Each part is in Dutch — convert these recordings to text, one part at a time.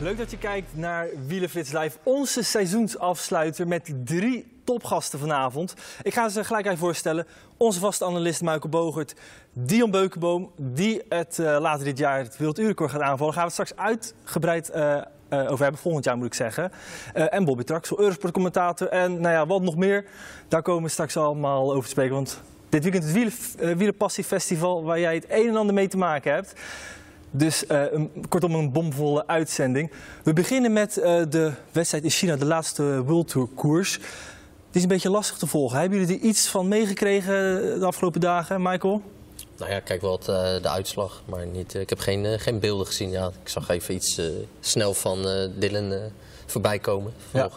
Leuk dat je kijkt naar Wielenflits Live, onze seizoensafsluiter met drie topgasten vanavond. Ik ga ze gelijk even voorstellen. Onze vaste analist Michael Bogert, Dion Beukenboom, die het uh, later dit jaar het Wilduurrecord gaat aanvallen. Daar gaan we het straks uitgebreid uh, uh, over hebben, volgend jaar moet ik zeggen. en Bobby Traxel, Eurosport-commentator en nou ja, wat nog meer. Daar komen we straks allemaal over te spreken, want dit weekend het Wielen, Wielenpassiefestival waar jij het een en ander mee te maken hebt. Dus uh, een, kortom een bomvolle uitzending. We beginnen met uh, de wedstrijd in China, de laatste World Tour koers. Het is een beetje lastig te volgen. Hebben jullie er iets van meegekregen de afgelopen dagen, Michael? Nou ja, kijk wel het, uh, de uitslag, maar niet, ik heb geen, geen beelden gezien. Ja, ik zag even iets snel van Dylan voorbij komen. Ja.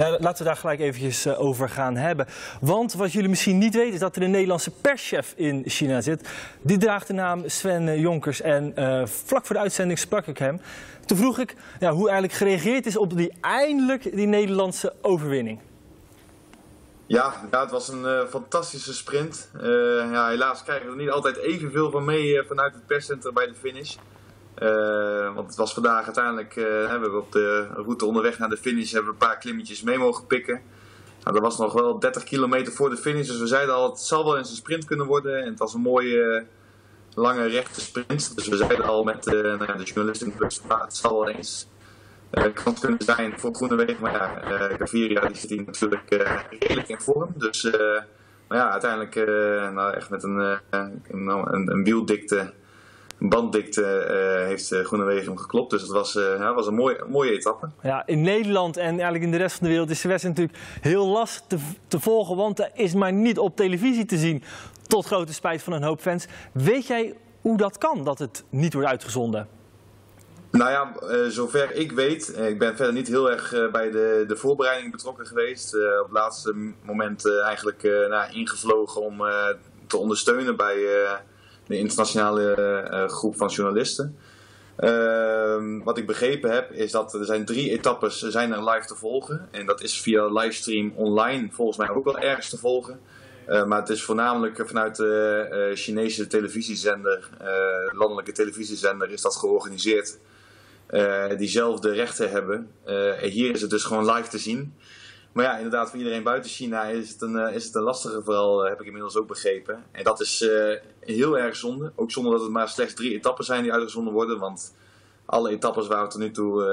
Ja, laten we daar gelijk eventjes uh, over gaan hebben. Want wat jullie misschien niet weten is dat er een Nederlandse perschef in China zit. Die draagt de naam Sven Jonkers. En uh, vlak voor de uitzending sprak ik hem. Toen vroeg ik ja, hoe eigenlijk gereageerd is op die eindelijk die Nederlandse overwinning. Ja, het was een uh, fantastische sprint. Ja, helaas krijgen we er niet altijd evenveel van mee vanuit het perscentrum bij de finish. Uh, want het was vandaag uiteindelijk, uh, we op de route onderweg naar de finish hebben we een paar klimmetjes mee mogen pikken. Nou, dat was nog wel 30 kilometer voor de finish, dus we zeiden al, het zal wel eens een sprint kunnen worden. En het was een mooie, lange, rechte sprint. Dus we zeiden al met uh, nou, de journalisten in de bus, nou, het zal wel eens kans kunnen zijn voor Groenewegen. Maar ja, Gaviria die zit hier natuurlijk redelijk in vorm. Dus maar ja, uiteindelijk nou, echt met een, een, een, een wieldikte banddikte uh, heeft uh, Groenewegen hem geklopt. Dus het was, uh, ja, was een mooie, mooie etappe. Ja, in Nederland en eigenlijk in de rest van de wereld is de wedstrijd natuurlijk heel lastig te, te volgen. Want er is maar niet op televisie te zien. Tot grote spijt van een hoop fans. Weet jij hoe dat kan, dat het niet wordt uitgezonden? Nou ja, zover ik weet, ik ben verder niet heel erg bij de, de voorbereiding betrokken geweest. op het laatste moment eigenlijk nou, ingevlogen om te ondersteunen bij de internationale uh, groep van journalisten. Uh, wat ik begrepen heb is dat er zijn drie etappes zijn er live te volgen. En dat is via livestream online volgens mij ook wel ergens te volgen. Uh, maar het is voornamelijk vanuit de uh, Chinese televisiezender, landelijke televisiezender, is dat georganiseerd. die zelf de rechten hebben. hier is het dus gewoon live te zien. Maar ja, inderdaad, voor iedereen buiten China is het een, uh, is het een lastige vooral, uh, heb ik inmiddels ook begrepen. En dat is uh, heel erg zonde. Ook zonder dat het maar slechts drie etappen zijn die uitgezonden worden. Want alle etappes waar we tot nu toe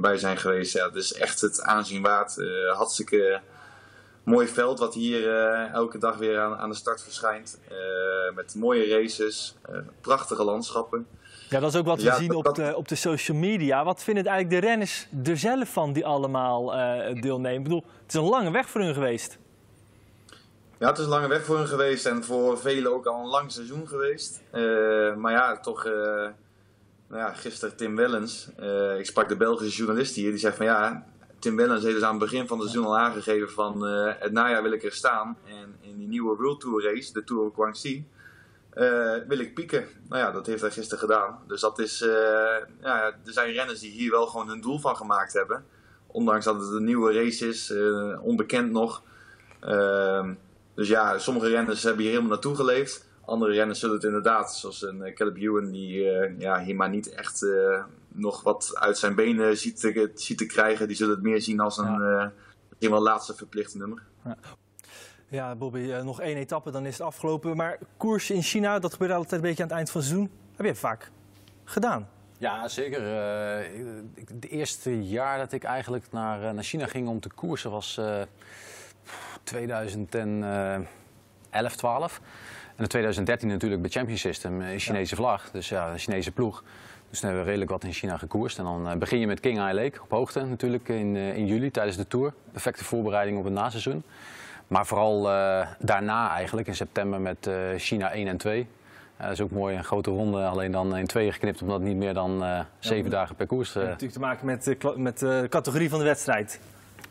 bij zijn geweest, ja, het is echt het aanzien waard. hartstikke mooi veld wat hier elke dag weer aan, aan de start verschijnt. met mooie races, prachtige landschappen. Ja, dat is ook wat we ja, zien op, de, op de social media. Wat vinden eigenlijk de renners er zelf van die allemaal uh, deelnemen? Ik bedoel, het is een lange weg voor hun geweest. Ja, het is een lange weg voor hun geweest en voor velen ook al een lang seizoen geweest. Uh, maar ja, toch, uh, nou ja, gisteren Tim Wellens, ik sprak de Belgische journalist hier, die zei van ja, Tim Wellens heeft dus aan het begin van het seizoen al aangegeven van het najaar wil ik er staan. En in die nieuwe World Tour race, de Tour of Guangxi, wil ik pieken. Nou ja, dat heeft hij gisteren gedaan. Dus dat is, uh, ja, er zijn renners die hier wel gewoon hun doel van gemaakt hebben. Ondanks dat het een nieuwe race is, uh, onbekend nog. Ehm, dus ja, sommige renners hebben hier helemaal naartoe geleefd. Andere renners zullen het inderdaad, zoals een Caleb Ewan, die ja, hier maar niet echt nog wat uit zijn benen ziet te, ziet te krijgen. Die zullen het meer zien als een ja. laatste verplichte nummer. Ja. Ja, Bobby, eh, nog één etappe, dan is het afgelopen. Maar koers in China, dat gebeurt altijd een beetje aan het eind van het seizoen. Heb je vaak gedaan? Ja, zeker. Het uh, eerste jaar dat ik eigenlijk naar, uh, naar China ging om te koersen was uh, 2011, 12. En in 2013 natuurlijk bij Champion System, een Chinese ja. vlag. Dus ja, een Chinese ploeg. Dus dan hebben we redelijk wat in China gekoerst. En dan begin je met King Ai Lake op hoogte natuurlijk in, in juli tijdens de Tour. Perfecte voorbereiding op het naseizoen. Maar vooral uh, daarna eigenlijk, in september met uh, China 1 en 2. Ja, dat is ook mooi, een grote ronde, alleen dan in tweeën geknipt, omdat het niet meer dan eh, zeven dagen per koers. Dat eh, heeft natuurlijk te maken met, met de categorie van de wedstrijd.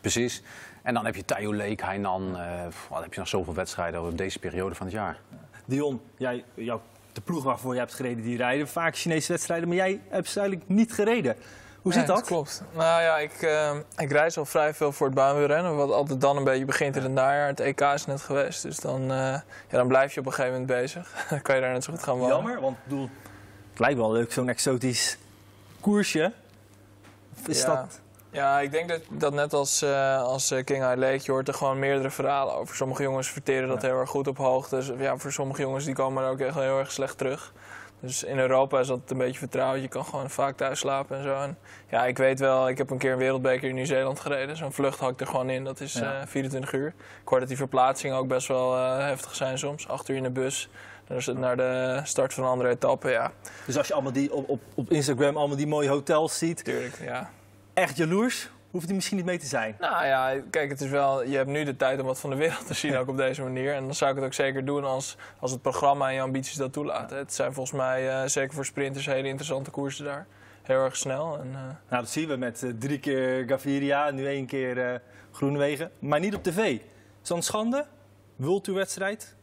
Precies. En dan heb je Tayo Lake, Hainan, eh, wat heb je nog zoveel wedstrijden op deze periode van het jaar. Dion, jij, jou, de ploeg waarvoor je hebt gereden, die rijden vaak Chinese wedstrijden, maar jij hebt ze eigenlijk niet gereden. Hoe zit Nee, dat? klopt. Nou ja, ik, eh, ik reis al vrij veel voor het baanwielrennen. Wat altijd dan een beetje begint in het najaar. Het EK is net geweest. Dus dan, eh, ja, dan blijf je op een gegeven moment bezig. dan kan je daar net zo goed gaan wonen. Jammer, want ik bedoel, het lijkt wel leuk, zo'n exotisch koersje. Of Is Ja. dat... Ja, ik denk dat, dat net als, eh, als King High Lake, je hoort er gewoon meerdere verhalen over. Sommige jongens verteren dat Ja. heel erg goed op hoogte. Dus ja, voor sommige jongens die komen er ook echt heel erg slecht terug. Dus in Europa is dat een beetje vertrouwd. Je kan gewoon vaak thuis slapen en zo. En ja, ik weet wel, ik heb een keer een wereldbeker in Nieuw-Zeeland gereden. Zo'n vlucht hakt er gewoon in. Dat is Ja. eh, 24 uur. Ik hoor dat die verplaatsingen ook best wel eh, heftig zijn soms. Acht uur in de bus. Dan is het naar de start van een andere etappe. Ja, Dus als je allemaal die, op, op, op Instagram allemaal die mooie hotels ziet, tuurlijk. Ja. echt jaloers, hoeft hij misschien niet mee te zijn. Nou ja, kijk, het is wel, je hebt nu de tijd om wat van de wereld te zien, ook op deze manier. En dan zou ik het ook zeker doen als, als het programma en je ambities dat toelaten. Het zijn volgens mij, eh, zeker voor sprinters, hele interessante koersen daar. Heel erg snel. En, eh, Nou, dat zien we met eh, drie keer Gaviria, nu één keer Groenewegen. Maar niet op tv. Is dat een schande? World-tour-wedstrijd?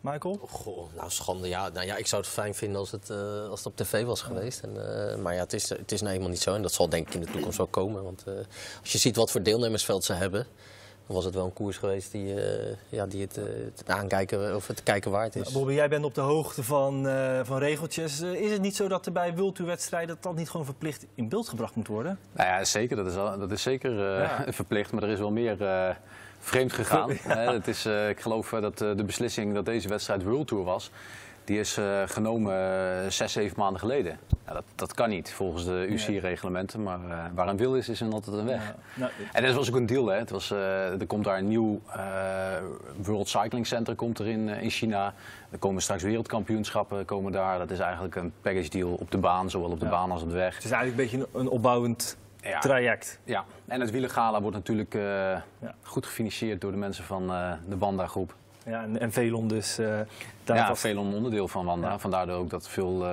Michael? Goh, nou schande. Ja, nou ja, ik zou het fijn vinden als het, eh, als het op tv was geweest. En, eh, maar ja, het is, het is nou eenmaal niet zo. En dat zal denk ik in de toekomst wel komen. Want eh, als je ziet wat voor deelnemersveld ze hebben... dan was het wel een koers geweest die, eh, ja, die het, eh, het aankijken of het kijken waard is. Bobby, jij bent op de hoogte van, eh, van regeltjes. Is het niet zo dat er bij World-tour-wedstrijden dat dat niet gewoon verplicht in beeld gebracht moet worden? Nou ja, zeker. Dat is, al- dat is zeker eh, Ja. verplicht, maar er is wel meer eh, vreemd gegaan. Het is, eh, ik geloof eh, dat eh, de beslissing dat deze wedstrijd World Tour was, die is genomen eh, zes, zeven maanden geleden. Ja, dat, dat kan niet volgens de UCI-reglementen, maar waar een wil is, is er altijd een weg. Nou, En dat was ook een deal. Hè. Het was, er komt daar een nieuw World Cycling Center komt er in, in China. Er komen straks wereldkampioenschappen komen daar. Dat is eigenlijk een package deal op de baan, zowel op de Ja. baan als op de weg. het is eigenlijk een beetje een opbouwend Ja. traject. Ja, en het wielengala wordt natuurlijk eh, goed gefinancierd door de mensen van eh, de Wanda-groep. Ja, en, en Velon dus. eh daar Ja, vast- een onderdeel van Wanda. Ja. Vandaar ook dat veel,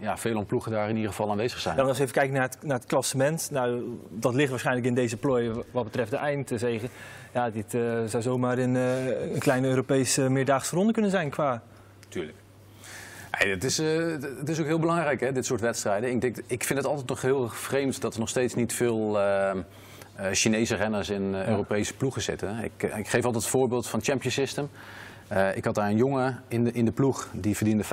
ja, veel ploegen daar in ieder geval aanwezig zijn. Dan eens even kijken naar het, naar het klassement. Nou, dat ligt waarschijnlijk in deze plooi wat betreft de eindzege. Ja, dit zou zomaar in, eh, een kleine Europese meerdaagse ronde kunnen zijn qua... Tuurlijk. Het, is, eh, het is ook heel belangrijk, hè, dit soort wedstrijden. Ik, denk, ik vind het altijd nog heel vreemd dat er nog steeds niet veel eh, eh, Chinese renners in eh, Europese ploegen zitten. Ik, ik geef altijd het voorbeeld van Champion System. Ik had daar een jongen in de, in de ploeg die verdiende 50.000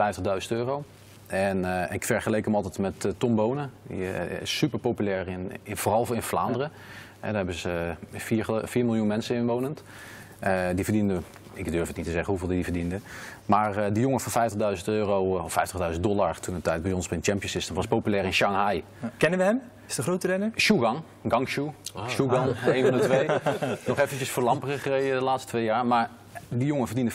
euro. En ik vergeleek hem altijd met Tom Bonen. Die is super populair, in, in, vooral in Vlaanderen. En daar hebben ze 4 miljoen mensen inwonend. Die verdiende, ik durf het niet te zeggen hoeveel die verdiende. Maar eh, die jongen van 50.000 euro, eh, of 50.000 dollar toen de tijd bij ons bij een Champion System was populair in Shanghai. Kennen we hem? Is de grote renner? Shugang, Gangshu, Shugang, een van de twee. Nog eventjes voor Lamperen gereden de laatste twee jaar. Maar die jongen verdiende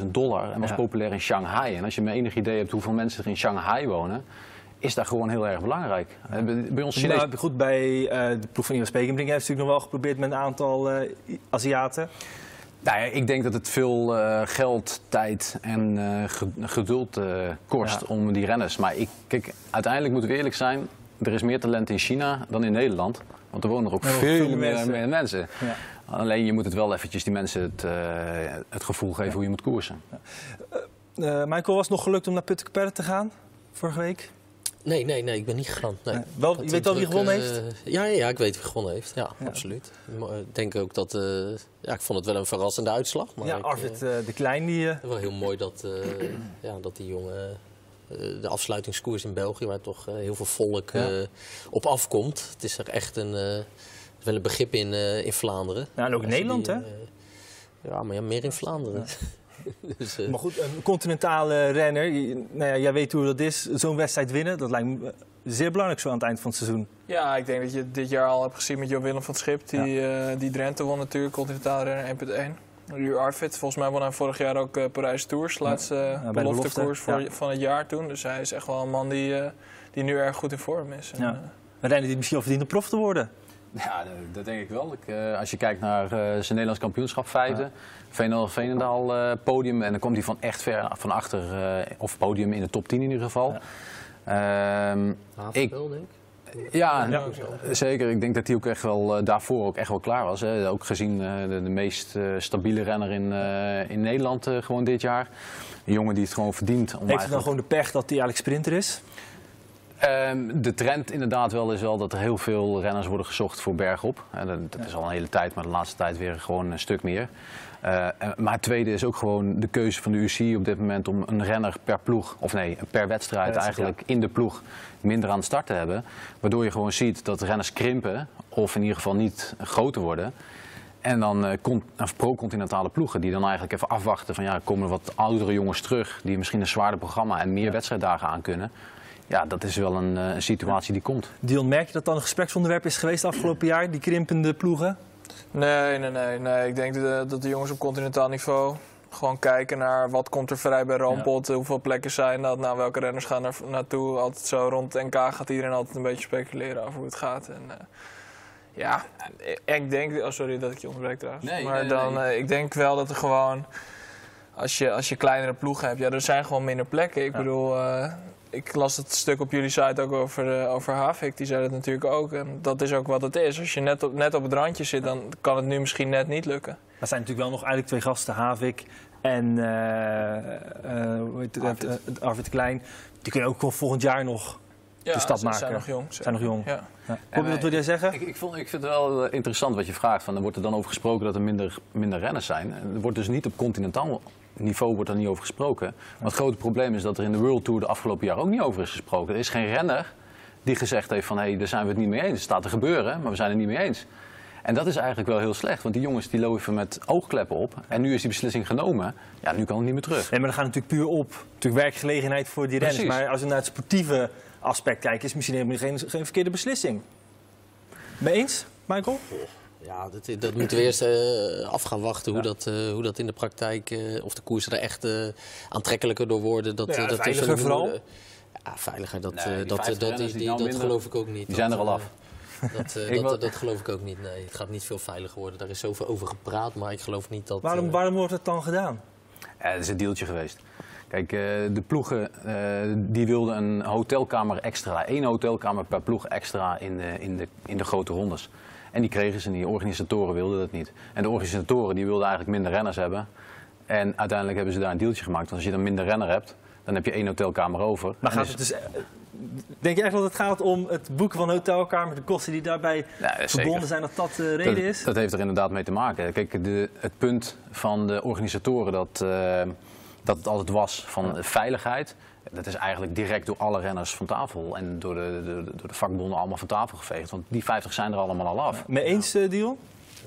50.000 dollar en was Ja. populair in Shanghai. En als je maar enig idee hebt hoeveel mensen er in Shanghai wonen, is dat gewoon heel erg belangrijk. Bij ons Chinees Nou, goed, bij eh, de ploeg van Iwan Spekenbrink heeft natuurlijk nog wel geprobeerd met een aantal eh, Aziaten. Nou ja, ik denk dat het veel eh, geld, tijd en eh, ge- geduld eh, kost Ja. om die renners. Maar ik, kijk, uiteindelijk moeten we eerlijk zijn. Er is meer talent in China dan in Nederland. Want er wonen er ook veel, meer mensen. mensen. mensen. Ja. Alleen je moet het wel eventjes die mensen het, het gevoel geven hoe je moet koersen. Michael, was het nog gelukt om naar Puttekaperre te gaan vorige week? Nee, nee, nee, ik ben niet gegaan. Nee. Nee. Wel- je weet wel wie gewonnen eh, heeft? Ja, ja, ja, ik weet wie gewonnen heeft. Ja, Ja. absoluut. Maar Ik denk ook dat... eh, ja, ik vond het wel een verrassende uitslag. Maar ja, ik, Arvid eh, eh, de Klein die... eh, wel heel mooi dat, eh, ja, dat die jongen... eh, de afsluitingskoers in België, waar toch eh, heel veel volk eh, op afkomt. Het is er echt een, eh, wel een begrip in, eh, in Vlaanderen. Ja, en ook in Nederland, die, hè? eh, ja, maar ja, meer in Vlaanderen. dus, eh, Maar goed, een continentale renner, je- nou ja, jij weet hoe dat is. Zo'n wedstrijd winnen, dat lijkt me eh, zeer belangrijk zo aan het eind van het seizoen. Ja, ik denk dat je het dit jaar al hebt gezien met Jo Willem van het Schip. Die, eh, die Drenthe won natuurlijk, continentaal renner 1.1. Nu Arvid, volgens mij won hij vorig jaar ook Parijs Tours. Laatste uh, de beloftekoers voor, ja. van het jaar toen. Dus hij is echt wel een man die, eh, die nu erg goed in vorm is. En, Ja. eh, Een renner die misschien al verdient om prof te worden. Ja, dat- denk ik wel. Ik, eh, als je kijkt naar eh, zijn Nederlands kampioenschap vijfde, Veenendaal, Veenendaal eh, podium en dan komt hij van echt ver van achter, eh, of podium in de top 10 in ieder geval. Ehm, Havenspel, denk ik. ja, Ja. zeker. Ik denk dat hij ook echt wel daarvoor ook echt wel klaar was. Hè. Ook gezien eh, de, de meest eh, stabiele renner in, eh, in Nederland eh, gewoon dit jaar. Een jongen die het gewoon verdient. Om Heeft hij dan eigenlijk- gewoon de pech dat hij eigenlijk sprinter is? Ehm, de trend inderdaad wel is wel dat er heel veel renners worden gezocht voor bergop. En dat, dat is al een hele tijd, maar de laatste tijd weer gewoon een stuk meer. Eh, maar het tweede is ook gewoon de keuze van de UCI op dit moment om een renner per ploeg, of nee, per wedstrijd eigenlijk in de ploeg minder aan de start te hebben. Waardoor je gewoon ziet dat renners krimpen, of in ieder geval niet groter worden. En dan een pro-continentale ploegen die dan eigenlijk even afwachten van ja, komen er wat oudere jongens terug die misschien een zwaarder programma en meer wedstrijddagen aan kunnen. Ja, dat is wel een, eh, een situatie die komt. Dion, merk je dat dan een gespreksonderwerp is geweest afgelopen jaar, die krimpende ploegen? Nee, nee, nee, nee. Ik denk dat, dat de jongens op continentaal niveau gewoon kijken naar wat komt er vrij bij Rampot, hoeveel plekken zijn dat, nou, welke renners gaan er naartoe. Altijd zo rond het NK gaat iedereen altijd een beetje speculeren over hoe het gaat. En, eh, ja, ik- ik denk, oh sorry dat ik je onderbreek trouwens. Nee, maar nee, dan, nee. eh, ik denk wel dat er gewoon, als je, als je kleinere ploegen hebt, ja, er zijn gewoon minder plekken. Ik Ja. bedoel, eh, ik las het stuk op jullie site ook over, eh, over Havik, die zei dat natuurlijk ook. En dat is ook wat het is. Als je net op, net op het randje zit, dan kan het nu misschien net niet lukken. Er zijn natuurlijk wel nog eigenlijk twee gasten, Havik en eh, eh, hoe heet het, Arvid. Arvid Klein. Die kunnen ook volgend jaar nog. Ja, stap ze maken. zijn nog jong. Zijn nog jong. Ja. Wat wil jij zeggen? Ik, ik, vond, ik vind het wel interessant wat je vraagt. Van, er wordt er dan over gesproken dat er minder, minder renners zijn. En Er wordt dus niet op continentaal niveau wordt er niet over gesproken. Maar het grote probleem is dat er in de World Tour de afgelopen jaar ook niet over is gesproken. Er is geen renner die gezegd heeft van hé, hey, daar zijn we het niet mee eens. Het staat te gebeuren, maar we zijn het niet mee eens. En dat is eigenlijk wel heel slecht, want die jongens die lopen met oogkleppen op. En nu is die beslissing genomen. Ja, nu kan het niet meer terug. Nee, maar dan gaat het natuurlijk puur op natuurlijk werkgelegenheid voor die renners. Precies. Maar als we naar het sportieve aspect kijken, is het misschien helemaal geen, geen verkeerde beslissing. Mee eens, Michael? Ja, dat, dat moeten we eerst eh, af gaan wachten hoe, dat, eh, hoe dat in de praktijk, eh, of de koersen er echt eh, aantrekkelijker door worden. Dat, Ja, eh, dat veiliger vooral. Ja, veiliger, dat, Nee, eh, die dat, 50 dat, die, die dat minder- geloof ik ook niet. die zijn er al af. Dat, eh, dat, wil- dat geloof ik ook niet. Nee, het gaat niet veel veiliger worden. Daar is zoveel over gepraat, maar ik geloof niet dat. Waarom, waarom wordt het dan gedaan? Ja, het is een deeltje geweest. Kijk, eh, de ploegen eh, die wilden een hotelkamer extra. één hotelkamer per ploeg extra in de, in de, in de grote rondes. En die kregen ze niet. De organisatoren wilden dat niet. En de organisatoren die wilden eigenlijk minder renners hebben. En uiteindelijk hebben ze daar een deeltje gemaakt. Want als je dan minder renner hebt, dan heb je één hotelkamer over. Maar gaat het dus, eh, denk je echt dat het gaat om het boeken van hotelkamer, de kosten die daarbij Ja, zeker. verbonden zijn, dat dat de reden dat, is? Dat heeft er inderdaad mee te maken. Kijk, de, het punt van de organisatoren dat, eh, dat het altijd was van veiligheid. Dat is eigenlijk direct door alle renners van tafel en door de, de- door de vakbonden allemaal van tafel geveegd. Want die 50 zijn er allemaal al af. Mee eens, eh, Dion?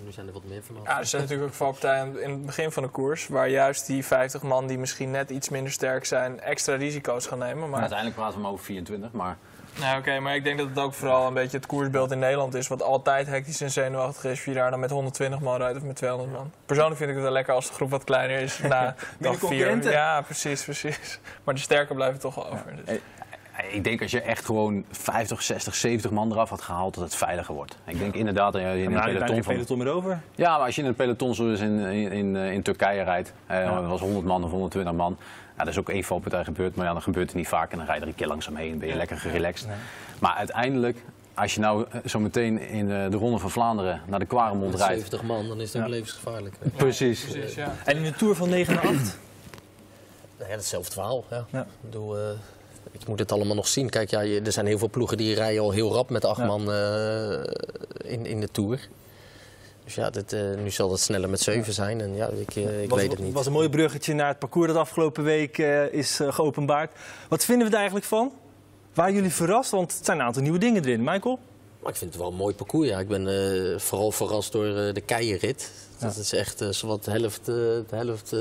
Nu zijn er wat meer vanaf. Ja, er zijn natuurlijk ook valpartijen in het begin van de koers... waar juist die 50 man die misschien net iets minder sterk zijn... extra risico's gaan nemen. Maar, Uiteindelijk praten we maar over 24, maar nou, oké, maar ik denk dat het ook vooral een beetje het koersbeeld in Nederland is... wat altijd hectisch en zenuwachtig is... je daar dan met 120 man rijdt of met 200 man. Persoonlijk vind ik het wel lekker als de groep wat kleiner is... na dag vier. Ja, precies, precies. Maar de sterke blijven toch wel over. Dus. eh, ik denk als je echt gewoon 50, 60, 70 man eraf had gehaald, dat het veiliger wordt. Ik denk inderdaad dat je in een peloton van... peloton meer over. Ja, maar als je in een peloton zoals in, in, in, eh, in Turkije rijdt, eh, dat was 100 man of 120 man. Ja, dat is ook één valpartij gebeurd, maar ja, dan gebeurt het niet vaak. En dan rij je er een keer langzaam heen, ben je lekker gerelaxed. Maar uiteindelijk, als je nou eh, zo meteen in eh, de Ronde van Vlaanderen naar de Quaremont Met rijdt. 70 man, dan is het ook Ja. levensgevaarlijk. Precies. Precies, ja. En in de Tour van 9 naar 8? Ja, hetzelfde verhaal. Ja. Ja. Ik bedoel, eh, je moet het allemaal nog zien. Kijk, ja, je- er zijn heel veel ploegen die rijden al heel rap met acht Ja. man eh, in, in de Tour. Dus ja, dit, eh, nu zal het sneller met zeven zijn. En ja, ik, eh, ik was, weet het niet. was een mooi bruggetje naar het parcours dat afgelopen week eh, is geopenbaard. Wat vinden we er eigenlijk van? Waren jullie verrast? Want het zijn een aantal nieuwe dingen erin. Michael? Maar ik vind het wel een mooi parcours. Ja. Ik ben eh, vooral verrast door eh, de keienrit. Dat is echt eh, zowat de helft, de helft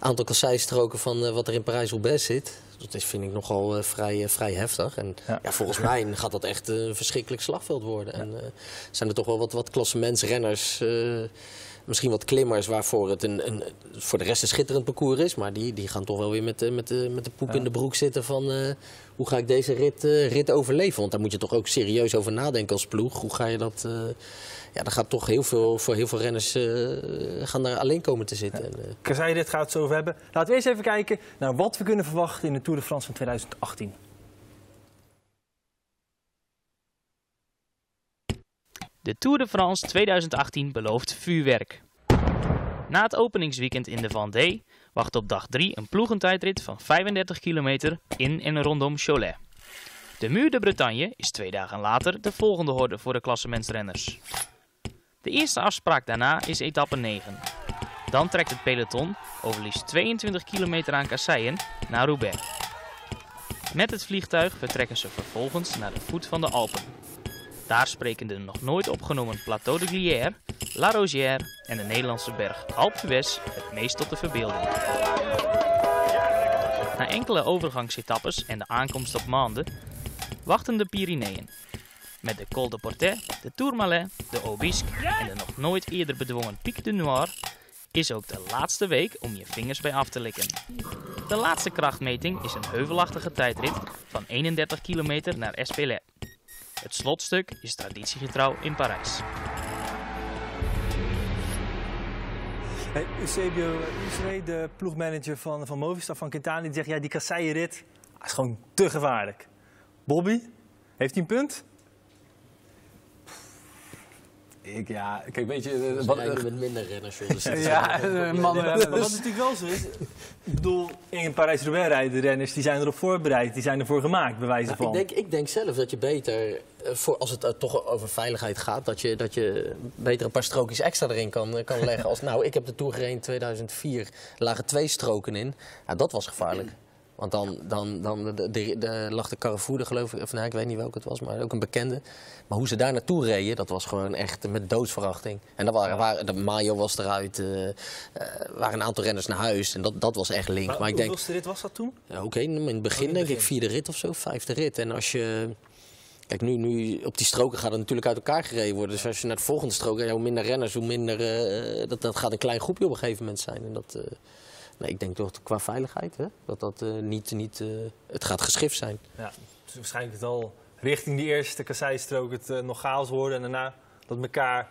aantal kasseistroken van wat er in Parijs-Roubaix zit. Dat is, vind ik nogal vrij, vrij heftig. En Ja. ja. volgens mij gaat dat echt een verschrikkelijk slagveld worden. En zijn er toch wel wat, wat klassementsrenners eh, misschien wat klimmers waarvoor het een, een, voor de rest een schitterend parcours is. Maar die, die gaan toch wel weer met, de- met, de, met de poep in de broek zitten van eh, hoe ga ik deze rit, eh, rit overleven. Want daar moet je toch ook serieus over nadenken als ploeg. Hoe ga je dat... eh, ja, dan gaat toch heel veel, voor heel veel renners eh, gaan daar alleen komen te zitten. En, eh, Kazai, dit gaat het zo over hebben. Laten we eerst even kijken naar wat we kunnen verwachten in de Tour de France van 2018. De Tour de France 2018 belooft vuurwerk. Na het openingsweekend in de Vendée wacht op dag 3 een ploegentijdrit van 35 kilometer in en rondom Cholet. De Muur de Bretagne is twee dagen later de volgende horde voor de klassementsrenners. De eerste afspraak daarna is etappe 9. Dan trekt het peloton over liefst 22 kilometer aan kasseien naar Roubaix. Met het vliegtuig vertrekken ze vervolgens naar de voet van de Alpen. Daar spreken de nog nooit opgenomen Plateau de Glières, La Rosière en de Nederlandse berg Alpe d'Huez het meest tot de verbeelding. Na enkele overgangsetappes en de aankomst op Mande wachten de Pyreneeën. Met de Col de Portet, de Tourmalet, de Aubisque en de nog nooit eerder bedwongen Pic de Noir is ook de laatste week om je vingers bij af te likken. De laatste krachtmeting is een heuvelachtige tijdrit van 31 kilometer naar Espelette. Het slotstuk is traditiegetrouw in Parijs. Eusebio de ploegmanager van, van Movistar, van Quintana, die zegt ja, die kasseienrit is gewoon te gevaarlijk. Bobby, heeft hij een punt? Ik, ja, kijk, weet je... eh, wat- rijden met minder renners. dus ja, eh, mannen rennen, wat natuurlijk wel zo is, ik bedoel, in Parijs-Roubaix rijden de renners, die zijn erop voorbereid, die zijn ervoor gemaakt, bij wijze Nou, van. ik, denk, ik denk zelf dat je beter, eh, voor, als het eh, toch over veiligheid gaat, dat je, dat je beter een paar strookjes extra erin kan, eh, kan leggen. Als, nou, ik heb de Tour gereden in 2004, er lagen twee stroken in. Ja, dat was gevaarlijk. Want dan, dan, dan de, de, de- lag de Carrefour, geloof ik, of nou, ik weet niet welke het was, maar ook een bekende. Maar hoe ze daar naartoe reden, dat was gewoon echt met doodsverachting. En dat waren, waren, de Mayo was eruit, er waren een aantal renners naar huis. En dat, dat was echt link. maar Maar ik denk, hoeveelste rit was dat toen? ja, Oké, in het begin denk ik vierde rit of zo, vijfde rit. En als je... Kijk, nu, nu op die stroken gaat het natuurlijk uit elkaar gereden worden. Dus als je naar de volgende strook rijdt, hoe minder renners, hoe minder... eh, dat, dat gaat een klein groepje op een gegeven moment zijn. En dat, nee, ik denk toch qua veiligheid, hè, dat dat eh, niet... niet eh, het gaat geschift zijn. Ja, dus waarschijnlijk het al richting die eerste kasseistrook het eh, nog chaos worden en daarna dat elkaar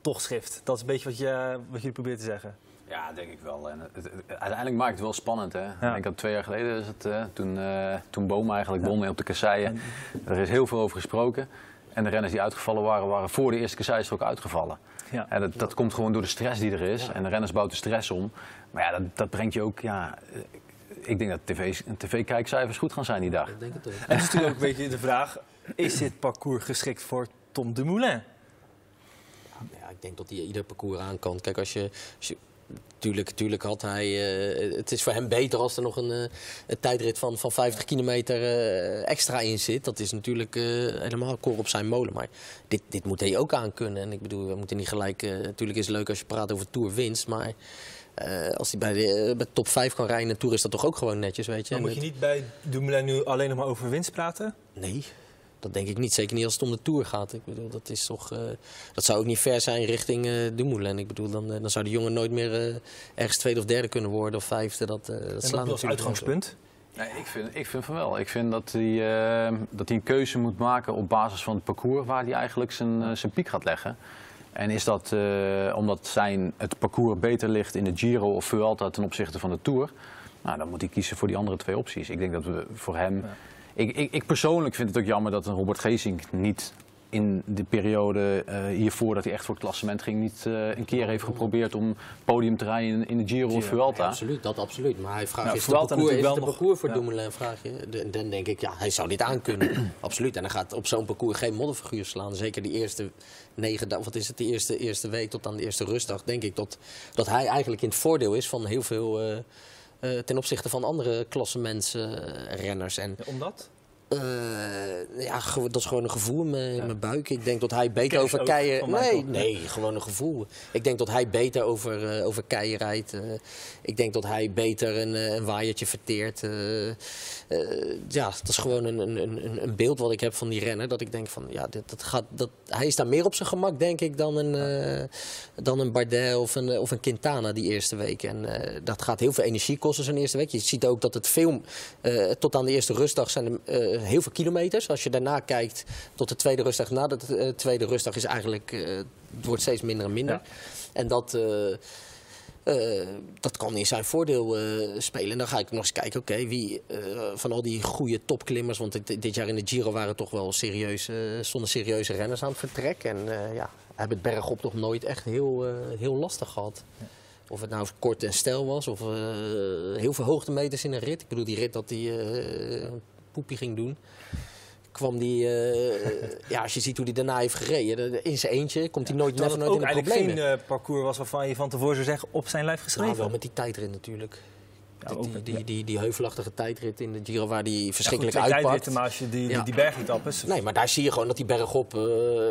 toch schift. Dat is een beetje wat je, wat je probeert te zeggen. Ja, denk ik wel. En het, het- uiteindelijk maakt het wel spannend. Hè? Ik denk dat twee jaar geleden is het, eh, toen, eh toen Boom eigenlijk won op de kasseien. Er is heel veel over gesproken. En de renners die uitgevallen waren, waren voor de eerste kasseistrook uitgevallen. Ja. En dat, dat komt gewoon door de stress die er is. En de renners bouwt de stress om. Maar ja, dat, dat brengt je ook... Ja, ik denk dat tv tv-kijkcijfers goed gaan zijn die dag. Ik denk het ook. En het is natuurlijk ook een beetje de vraag, is dit parcours geschikt voor Tom Dumoulin? Ja, ik denk dat hij ieder parcours aan kan. Kijk, als je... Als je Tuurlijk, tuurlijk had hij. eh, het is voor hem beter als er nog een, eh, een tijdrit van, van 50 kilometer eh, extra in zit. Dat is natuurlijk helemaal koor op zijn molen. Maar dit, dit moet hij ook aan kunnen. En ik bedoel, we moeten niet gelijk. natuurlijk is het leuk als je praat over Tour winst. Maar als hij bij de, bij top 5 kan rijden in de Tour, is dat toch ook gewoon netjes, weet je. En moet je niet bij Dumoulin nu alleen nog maar over winst praten. Nee, dat denk ik niet. Zeker niet als het om de Tour gaat. Ik bedoel, dat, is toch, eh, dat zou ook niet ver zijn richting eh Dumoulin. Ik bedoel, dan, eh, dan zou die jongen nooit meer eh, ergens tweede of derde kunnen worden of vijfde. Dat, eh dat En slaat dat uitgangspunt. Nee, ik, vind, ik vind van wel. Ik vind dat hij, eh, dat hij een keuze moet maken op basis van het parcours waar hij eigenlijk zijn, zijn piek gaat leggen. En is dat eh, omdat zijn, het parcours beter ligt in de Giro of Vuelta ten opzichte van de Tour? Nou, dan moet hij kiezen voor die andere twee opties. Ik denk dat we voor hem... Ik, ik, ik persoonlijk vind het ook jammer dat een Robert Geesink niet in de periode eh, hiervoor dat hij echt voor het klassement ging, niet eh, een keer heeft geprobeerd om podium te rijden in, de Giro of Ja, Vuelta. absoluut, dat absoluut. Maar hij vraagt, Nou, is het parcours, is natuurlijk het wel parcours voor ja. Dumoulin, vraag je. De- Dan denk ik, ja, hij zou dit aankunnen. absoluut. En hij gaat op zo'n parcours geen modderfiguur slaan. Zeker die eerste negen dagen, wat is het, de eerste, eerste week tot aan de eerste rustdag. Denk ik dat, dat hij eigenlijk in het voordeel is van heel veel... eh, ten opzichte van andere klassementsrenners. en omdat? Eh, ja, dat is gewoon een gevoel in mijn, buik. Ik denk dat hij beter over keien... Nee, nee, gewoon een gevoel. Ik denk dat hij beter over, eh, over keien rijdt. eh. ik denk dat hij beter een, een waaiertje verteert. ja, dat is gewoon een, een, een, een beeld wat ik heb van die renner. Dat ik denk van, ja, dit, dat gaat, dat, hij is daar meer op zijn gemak, denk ik, dan een, dan een Bardet of een, of een Quintana die eerste week. En dat gaat heel veel energie kosten zo'n eerste week. Je ziet ook dat het eh, tot aan de eerste rustdag zijn heel veel kilometers. Als je daarna kijkt tot de tweede rustdag, na de eh, tweede rustdag is eigenlijk, eh, het wordt steeds minder en minder. Ja. En dat... eh, dat kan in zijn voordeel spelen. En dan ga ik nog eens kijken, oké, wie van al die goede topklimmers... want dit, dit jaar in de Giro waren toch wel serieuze, stonden serieuze renners aan het vertrek. En ja, hebben het bergop toch nooit echt heel, heel lastig gehad. Of het nou kort en stijl was, of heel veel hoogtemeters in een rit. Ik bedoel, die rit dat hij een poepie ging doen kwam die, eh, ja, als je ziet hoe hij daarna heeft gereden, de- in zijn eentje, komt hij nooit, het nooit in de eigenlijk problemen. geen eh, parcours was waarvan je van tevoren zou zeggen op zijn lijf geschreven. Nou, wel met die tijdrit natuurlijk. Ja, die, die, die, die heuvelachtige tijdrit in de Giro waar die Ja, goed, verschrikkelijk uitpakt. maar als je die, die, Ja. die bergetappes... Nee, maar daar zie je gewoon dat die bergop, eh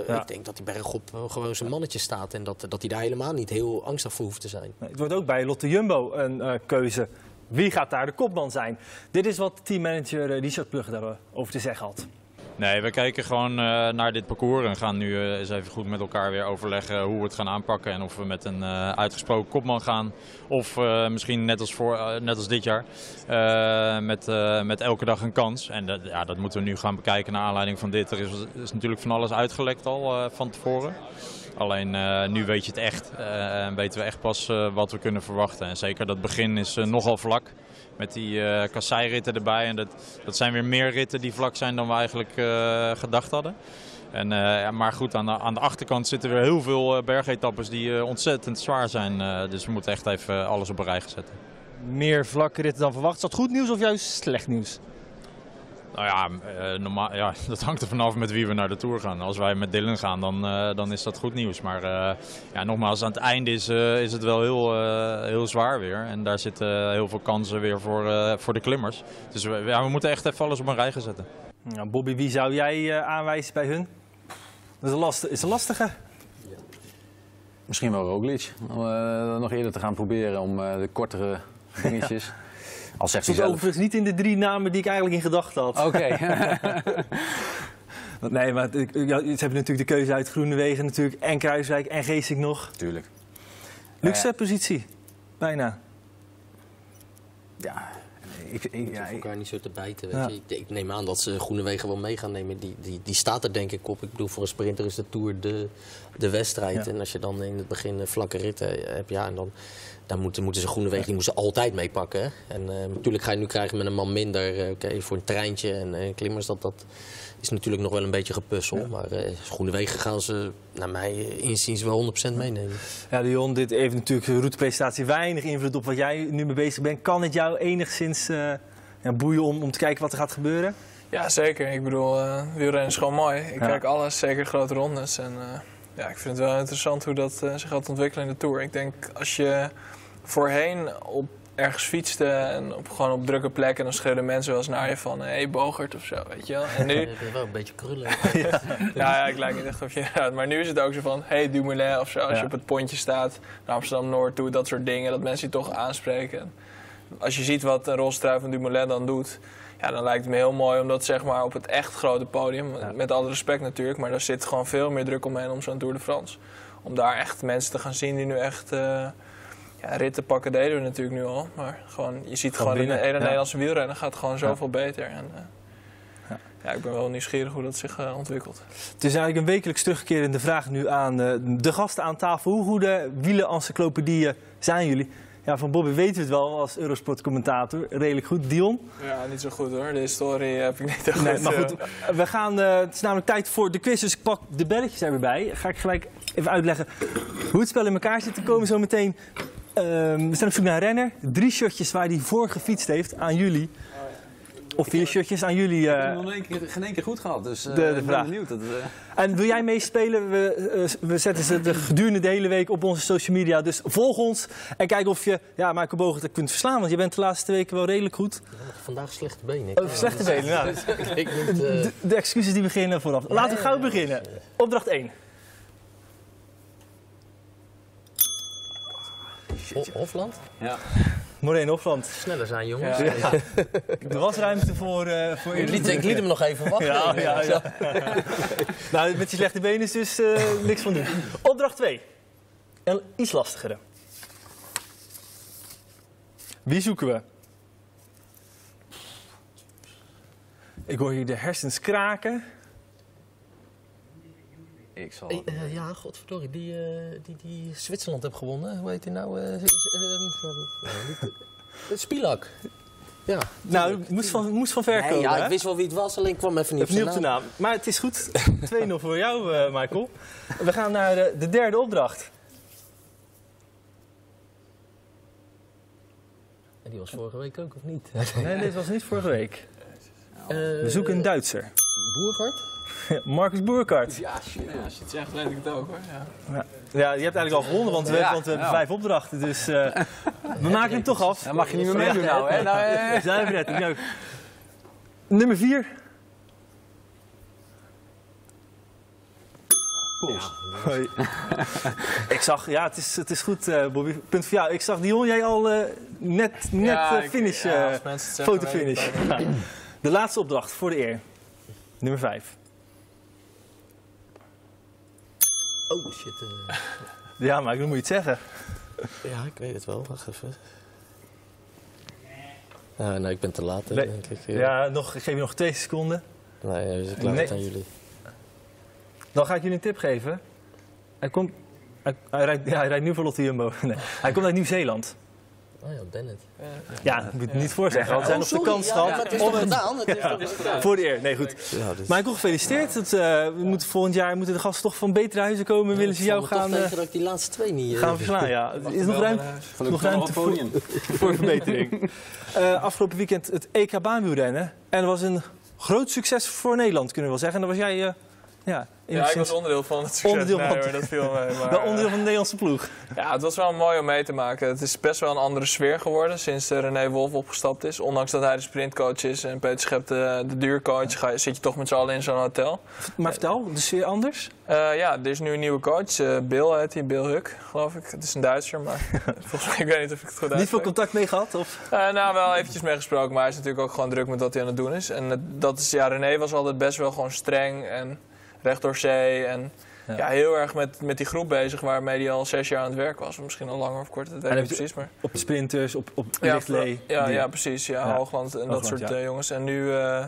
Ja. ik denk dat die bergop eh, gewoon zijn mannetje staat. En dat, dat hij daar helemaal niet heel angstig voor hoeft te zijn. Nee, Het wordt ook bij Lotte Jumbo een eh, keuze. Wie gaat daar de kopman zijn? Dit is wat teammanager eh, Richard Plugge daarover te zeggen had. Nee, we kijken gewoon eh, naar dit parcours en gaan nu eh, eens even goed met elkaar weer overleggen hoe we het gaan aanpakken. En of we met een eh, uitgesproken kopman gaan. Of eh, misschien net als, voor, eh, net als dit jaar, eh, met, eh, met elke dag een kans. En dat, ja, dat moeten we nu gaan bekijken naar aanleiding van dit. Er is, is natuurlijk van alles uitgelekt al eh, van tevoren. Alleen eh, nu weet je het echt en weten we echt pas eh, wat we kunnen verwachten. En zeker dat begin is nogal vlak. Met die kasseiritten erbij. En dat, dat zijn weer meer ritten die vlak zijn dan we eigenlijk gedacht hadden. En, ja, maar goed, aan de, aan de achterkant zitten weer heel veel bergetappes die ontzettend zwaar zijn. Dus we moeten echt even alles op een rij zetten. Meer vlakke ritten dan verwacht. Is dat goed nieuws of juist slecht nieuws? Nou ja, eh, normaal, ja, dat hangt er vanaf met wie we naar de Tour gaan. Als wij met Dylan gaan, dan, eh, dan is dat goed nieuws. Maar eh, ja, nogmaals, aan het einde is, eh, is het wel heel, eh, heel zwaar weer. En daar zitten heel veel kansen weer voor, eh, voor de klimmers. Dus we, ja, we moeten echt even alles op een rij gaan zetten. Ja, Bobby, wie zou jij eh, aanwijzen bij hun? Dat is een, last, is een lastige. Misschien wel Roglic. Om eh, nog eerder te gaan proberen om eh, de kortere dingetjes. Al zegt hij Stond zelf. overigens niet in de drie namen die ik eigenlijk in gedachten had. Oké. Want Nee, maar het- ja, ze hebben natuurlijk de keuze uit Groenewegen natuurlijk. En Kruiswijk en Geesink nog. Tuurlijk. Luxe positie. Bijna. Ja, ik, ik, Ja, ja, ik- elkaar niet zo te bijten. Weet Ja. je. Ik, ik neem aan dat ze Groenewegen wel mee gaan nemen. Die, die, die staat er denk ik op. Ik bedoel, voor een sprinter is de Tour de, de wedstrijd. Ja. En als je dan in het begin eh, vlakke ritten hebt, ja, en dan, dan moeten, moeten ze Groenewegen die moeten ze altijd meepakken. hè. En eh, natuurlijk ga je nu krijgen met een man minder. eh, Oké, voor een treintje en eh, klimmers, dat, dat is natuurlijk nog wel een beetje gepuzzel. Maar eh Groenewegen gaan ze, naar mij inziens, wel 100% meenemen. Ja, Dion, dit heeft natuurlijk de routepresentatie weinig invloed op wat jij nu mee bezig bent. Kan het jou enigszins eh, ja, boeien om, om te kijken wat er gaat gebeuren? Ja, zeker. Ik bedoel, eh wielrennen is gewoon mooi. Ik Ja. kijk alles, zeker grote rondes. En eh, ja, ik vind het wel interessant hoe dat zich gaat ontwikkelen in de Tour. Ik denk, als je voorheen op ergens fietste en op, gewoon op drukke plekken... dan schreeuwden mensen wel eens naar je van... hé, hey, Bogert of zo, weet je wel. En nu, Ik ben wel een beetje krullen. ja, ja, ik lijk niet echt op je. Maar nu is het ook zo van, hey Dumoulin of zo. Als Ja. je op het pontje staat, naar Amsterdam-Noord toe, dat soort dingen. Dat mensen je toch aanspreken. Als je ziet wat een rolstrui van Dumoulin dan doet... Ja, dan lijkt het me heel mooi om dat zeg maar op het echt grote podium... met alle respect natuurlijk, maar daar zit gewoon veel meer druk omheen om zo'n Tour de France. Om daar echt mensen te gaan zien die nu echt... eh ja, ritten pakken deden we natuurlijk nu al. Maar gewoon, je ziet gewoon, in de hele ja. Nederlandse wielrennen gaat gewoon zoveel beter. En, eh, ja, ik ben wel nieuwsgierig hoe dat zich eh, ontwikkelt. Het is eigenlijk een wekelijks terugkerende vraag nu aan eh, de gasten aan tafel. Hoe goede wielen-encyclopedieën zijn jullie? Ja, van Bobby weten we het wel als Eurosport-commentator. Redelijk goed. Dion? Ja, niet zo goed hoor. De historie heb ik niet echt Nee, goed, maar goed, we gaan, het is namelijk tijd voor de quiz, dus ik pak de belletjes er weer bij. Ga ik gelijk even uitleggen hoe het spel in elkaar zit. Er komen zo meteen, we zijn op zoek naar een renner. Drie shotjes waar hij voor gefietst heeft aan jullie. Of vier shirtjes aan jullie. Ik eh, heb het nog keer, geen één keer goed gehad, dus eh, de ik ben vraag. benieuwd. Dat, eh, En wil jij meespelen? We, eh, we zetten ze de gedurende de hele week op onze social media. Dus volg ons en kijk of je ja, Michael Bogert kunt verslaan. Want je bent de laatste weken wel redelijk goed. Vandaag slechte benen. Ik, Over slechte benen. Nou, ik moet, eh, de, de excuses die beginnen vooraf. Laten we gauw beginnen. Opdracht 1. Hofland? ja. Moreno Hofland. Sneller zijn, jongens. Ja. Er was ruimte voor, eh voor Ik, liet, ik liet hem nog even wachten. Ja, ja, ja. nou, met die slechte benen is dus eh, niks van doen. Opdracht 2. Een iets lastigere. Wie zoeken we? Ik hoor hier de hersens kraken. Ik zal... Hey, eh, ja, godverdorie, die, eh, die, die Zwitserland heeft gewonnen. Hoe heet hij nou? eh, z- z- eh, eh, Spilak. Ja. Nou, het moest van, moest van ver Nee, komen. ja, hè? ik wist wel wie het was, alleen ik kwam even niet Even niet op op de naam. Maar het is goed. 2-0 voor jou, eh, Michael. We gaan naar de, de derde opdracht. En die was vorige week ook, of niet? Nee, dit was niet vorige week. Eh, We zoeken een Duitser. Boergaard? Marcus Boerkaart. Ja, shit. Ja, als je het zegt, weet ik het ook hoor. Ja. Ja, je hebt eigenlijk al gewonnen, want we, Ja, want we hebben ja. vijf opdrachten. Dus eh, we maken hem toch af. Dan mag je niet meer meedoen nou, hè? Nou, eh. Nou, nummer vier. Hoi. Ik zag, ja, het is, het is goed, eh, Bobby. Punt voor jou. Ik zag Dion, jij al eh, net, net Ja, ik- finish, fotofinish. De laatste opdracht voor de eer. Nummer vijf. Oh, shit. eh. Ja, maar dan moet je het zeggen. Ja, ik weet het wel. Wacht even. Ja, nee, ik ben te laat, hè, Nee. denk ik. Ja, nog, ik geef je nog twee seconden. Nee, dus ik laat Nee. aan jullie. Dan ga ik jullie een tip geven. Hij komt... Hij, hij rijdt, ja, hij rijdt nu voor Lotte Jumbo. Nee. Hij komt uit Nieuw-Zeeland. Oh ja, Bennett. Ja, dat moet je niet voorzeggen. Want we zijn Oh, nog de kans gehad het is toch gedaan? Het is toch gedaan? Voor de eer. Nee, goed. Ja, dus... Michael, gefeliciteerd. Het, eh, we moeten volgend jaar moeten de gasten toch van betere huizen komen. Willen ze jou gaan, Toch eh, dat ik die laatste twee niet... eh, gaan verslaan? Ja, er is nog ruimte, nog Gelukkig ruimte voor, op voor verbetering. Eh, afgelopen weekend het EK baanwielrennen. En dat was een groot succes voor Nederland, kunnen we wel zeggen. En daar was jij... eh, ja, Ja, ik was onderdeel van het succes. Onderdeel nee, van- dat viel mee. Maar, wel onderdeel van de Nederlandse ploeg. Ja, het was wel mooi om mee te maken. Het is best wel een andere sfeer geworden sinds eh, René Wolf opgestapt is. Ondanks dat hij de sprintcoach is en Peter Schep de, de duurcoach, ga zit je toch met z'n allen in zo'n hotel. Maar vertel, de sfeer anders? Eh, ja, er is nu een nieuwe coach. eh, Bill heet hij, Bill Huck, geloof ik. Het is een Duitser, maar volgens mij, ik weet niet of ik het goed Niet veel contact mee gehad? Of? Eh, nou, wel eventjes mee gesproken, maar hij is natuurlijk ook gewoon druk met wat hij aan het doen is. En dat is, ja, René was altijd best wel gewoon streng en recht door zee. En Ja. ja. heel erg met, met die groep bezig waarmee hij al zes jaar aan het werk was. Misschien al langer of korter, dat weet ik niet precies. Maar... Op de sprinters, op, op Ja, lichtlee? ja, ja, precies. Ja, Ja. Hoogland en dat soort eh, jongens. En nu, eh,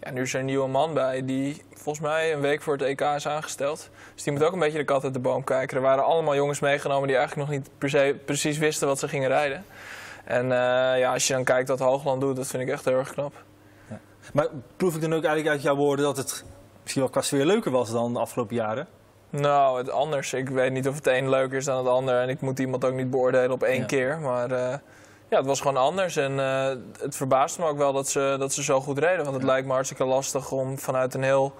ja, nu is er een nieuwe man bij die volgens mij een week voor het EK is aangesteld. Dus die moet ook een beetje de kat uit de boom kijken. Er waren allemaal jongens meegenomen die eigenlijk nog niet per se precies wisten wat ze gingen rijden. En eh, ja, als je dan kijkt wat Hoogland doet, dat vind ik echt heel erg knap. Maar proef ik dan ook eigenlijk uit jouw woorden dat het misschien wel qua sfeer leuker was dan de afgelopen jaren? Nou, het anders. Ik weet niet of het een leuker is dan het ander. En ik moet iemand ook niet beoordelen op één Ja. keer. Maar eh, ja, het was gewoon anders. En eh, het verbaasde me ook wel dat ze, dat ze zo goed reden. Want het lijkt me hartstikke lastig om vanuit een heel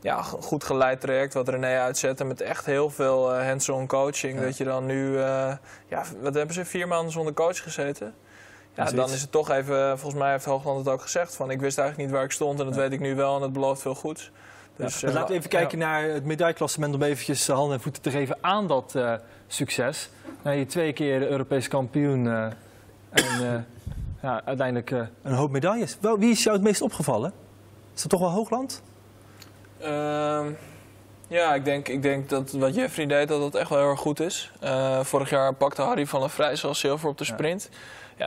ja, goed geleid traject... wat René uitzette met echt heel veel eh hands-on coaching... Ja. dat je dan nu... ja, wat hebben ze? Vier maanden zonder coach gezeten? Ja, dan is het toch even... Volgens mij heeft Hoogland het ook gezegd. Van, ik wist eigenlijk niet waar ik stond en dat Ja. weet ik nu wel. En het belooft veel goeds. Dus, Ja, eh, laten we even ja. kijken naar het medailleklassement om eventjes handen en voeten te geven aan dat eh, succes. Nou, je twee keer Europees kampioen eh, en eh, ja, uiteindelijk eh, een hoop medailles. Wel, wie is jou het meest opgevallen? Is dat toch wel Hoogland? Ehm, ja, ik denk, ik denk dat wat Jeffrey deed, dat dat echt wel heel erg goed is. Eh, vorig jaar pakte Harry van der Vrij zelfs zilver op de sprint. Ja.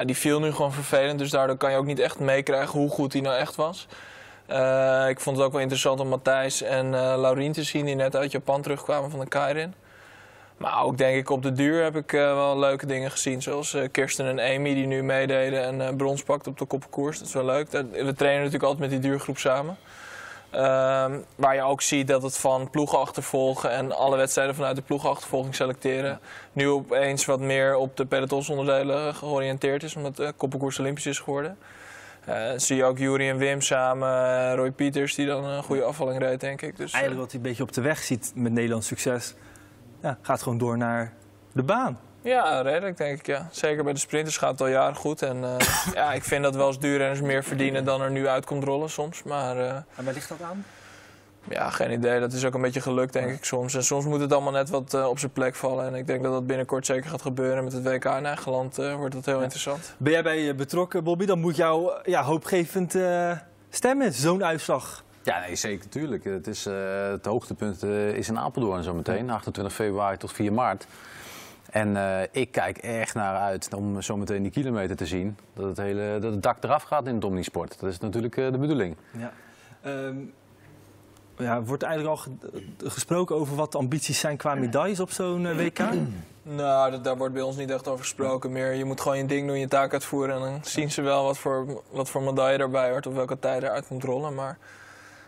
Die viel nu gewoon vervelend, dus daardoor kan je ook niet echt meekrijgen hoe goed hij nou echt was. Eh, ik vond het ook wel interessant om Matthijs en eh Laurien te zien, die net uit Japan terugkwamen van de Kairin. Maar ook denk ik op de duur heb ik eh, wel leuke dingen gezien. Zoals Kirsten en Amy die nu meededen en brons pakt op de koppenkoers. Dat is wel leuk. We trainen natuurlijk altijd met die duurgroep samen. Ehm, waar je ook ziet dat het van ploegenachtervolgen en alle wedstrijden vanuit de ploegenachtervolging selecteren. nu opeens wat meer op de pelotonsonderdelen georiënteerd is, omdat de koppenkoers Olympisch is geworden. Eh, zie je ook Jury en Wim samen, eh, Roy Pieters die dan een goede afvalling reed, denk ik. Dus, eh, Eigenlijk wat hij een beetje op de weg ziet met Nederlands succes, ja, gaat gewoon door naar de baan. Ja, redelijk denk ik, ja. Zeker bij de sprinters gaat het al jaren goed. En eh, ja, ik vind dat wel eens duurrenners meer verdienen dan er nu uitkomt rollen soms. Maar eh, En waar ligt dat aan? ja, geen idee. Dat is ook een beetje geluk, denk ik, soms. En soms moet het allemaal net wat eh, op zijn plek vallen. En ik denk dat dat binnenkort zeker gaat gebeuren. Met het WK in eigen land wordt dat heel interessant. Ben jij bij je betrokken, Bobby? Dan moet jou ja, hoopgevend eh, stemmen, zo'n uitslag. Ja, nee, zeker, natuurlijk. Het, is, eh, het hoogtepunt eh, is in Apeldoorn zometeen, 28 februari tot 4 maart. En eh, ik kijk erg naar uit om zometeen die kilometer te zien. Dat het, hele, dat het dak eraf gaat in het Omnisport. Dat is natuurlijk eh, de bedoeling. Ja. Ehm, ja, wordt eigenlijk al ge- gesproken over wat de ambities zijn qua medailles op zo'n eh, WK? Nou, dat, daar wordt bij ons niet echt over gesproken meer. Je moet gewoon je ding doen, je taak uitvoeren. En dan zien ze wel wat voor, wat voor medaille erbij hoort. Of welke tijd eruit komt rollen. Maar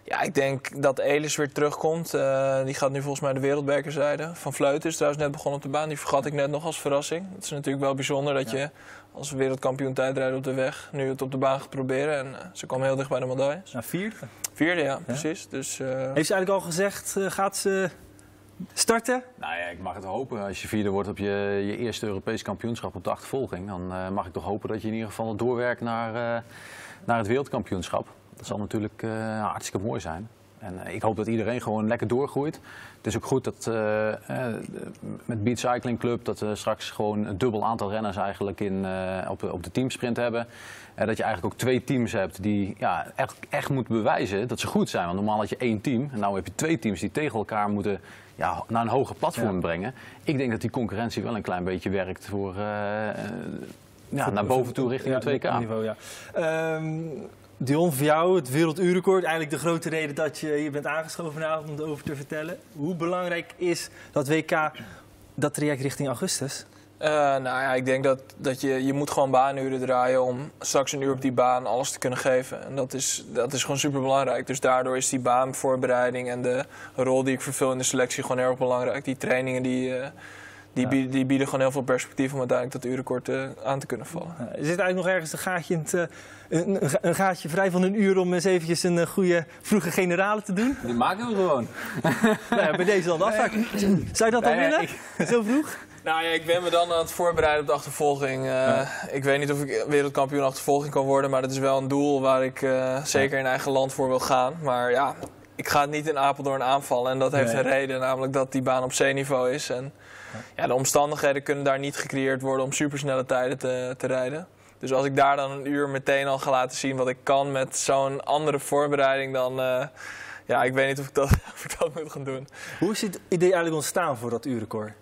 ja, ik denk dat Elis weer terugkomt. Eh, die gaat nu volgens mij de wereldbekerzijde. Van Vleuten is trouwens net begonnen op de baan. Die vergat ik net nog als verrassing. Het is natuurlijk wel bijzonder dat je als wereldkampioen tijdrijder op de weg... nu het op de baan gaat proberen. En eh, ze kwam heel dicht bij de medailles. Nou, vierde. Vierde, ja, precies. Dus, eh, Heeft ze eigenlijk al gezegd, gaat ze starten? Nou ja, ik mag het hopen. Als je vierde wordt op je, je eerste Europees kampioenschap op de achtervolging, dan eh, mag ik toch hopen dat je in ieder geval doorwerkt naar, eh, naar het wereldkampioenschap. Dat zal natuurlijk eh, hartstikke mooi zijn. En eh, ik hoop dat iedereen gewoon lekker doorgroeit. Het is ook goed dat eh, met Beat Cycling Club dat we straks gewoon een dubbel aantal renners eigenlijk in, op, de- op de teamsprint hebben. Dat je eigenlijk ook twee teams hebt die ja, echt, echt moeten bewijzen dat ze goed zijn. Want normaal had je één team en nu heb je twee teams die tegen elkaar moeten ja, naar een hoger platform Ja. brengen. Ik denk dat die concurrentie wel een klein beetje werkt voor, ja, naar boven toe richting het WK. Niveau, ja. Ehm, Dion, voor jou het werelduurrecord. Eigenlijk de grote reden dat je hier bent aangeschoven vanavond om erover te vertellen. Hoe belangrijk is dat WK, dat traject richting augustus? Eh, nou ja, ik denk dat, dat je, je moet gewoon baanuren draaien om straks een uur op die baan alles te kunnen geven. En dat is, dat is gewoon super belangrijk. Dus daardoor is die baanvoorbereiding en de rol die ik vervul in de selectie gewoon erg belangrijk. Die trainingen die, eh, die, Ja. bieden, die bieden gewoon heel veel perspectief om uiteindelijk dat uurrecord eh, aan te kunnen vallen. Er zit eigenlijk nog ergens een gaatje, in het, eh, een, een ga- een gaatje vrij van een uur om eens eventjes een eh, goede vroege generale te doen. Die maken we gewoon. nou ja, bij deze dan de afspraak. Zou je dat al Nee, willen? Zo vroeg? Nou ja, ik ben me dan aan het voorbereiden op de achtervolging. Eh, Ik weet niet of ik wereldkampioen achtervolging kan worden, maar dat is wel een doel waar ik eh, zeker in eigen land voor wil gaan. Maar ja, ik ga het niet in Apeldoorn aanvallen en dat heeft Nee. een reden, namelijk dat die baan op zeeniveau is. En ja, de omstandigheden kunnen daar niet gecreëerd worden om supersnelle tijden te, te rijden. Dus als ik daar dan een uur meteen al ga laten zien wat ik kan met zo'n andere voorbereiding, dan... eh, ja, ik weet niet of ik, dat, of ik dat moet gaan doen. Hoe is het idee eigenlijk ontstaan voor dat uurrecord?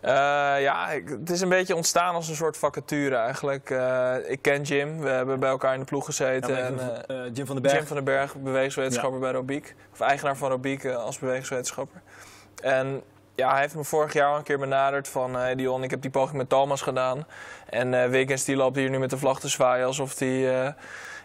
Eh, ja, het is een beetje ontstaan als een soort vacature eigenlijk. Eh, ik ken Jim, we hebben bij elkaar in de ploeg gezeten. Ja, en, Jim van den Berg. Jim van den Berg, bewegingswetenschapper bij Robiek. Of eigenaar van Robiek als bewegingswetenschapper. En ja, hij heeft me vorig jaar al een keer benaderd van... Hey Dion, ik heb die poging met Thomas gedaan. En eh Wiggins die loopt hier nu met de vlag te zwaaien alsof hij...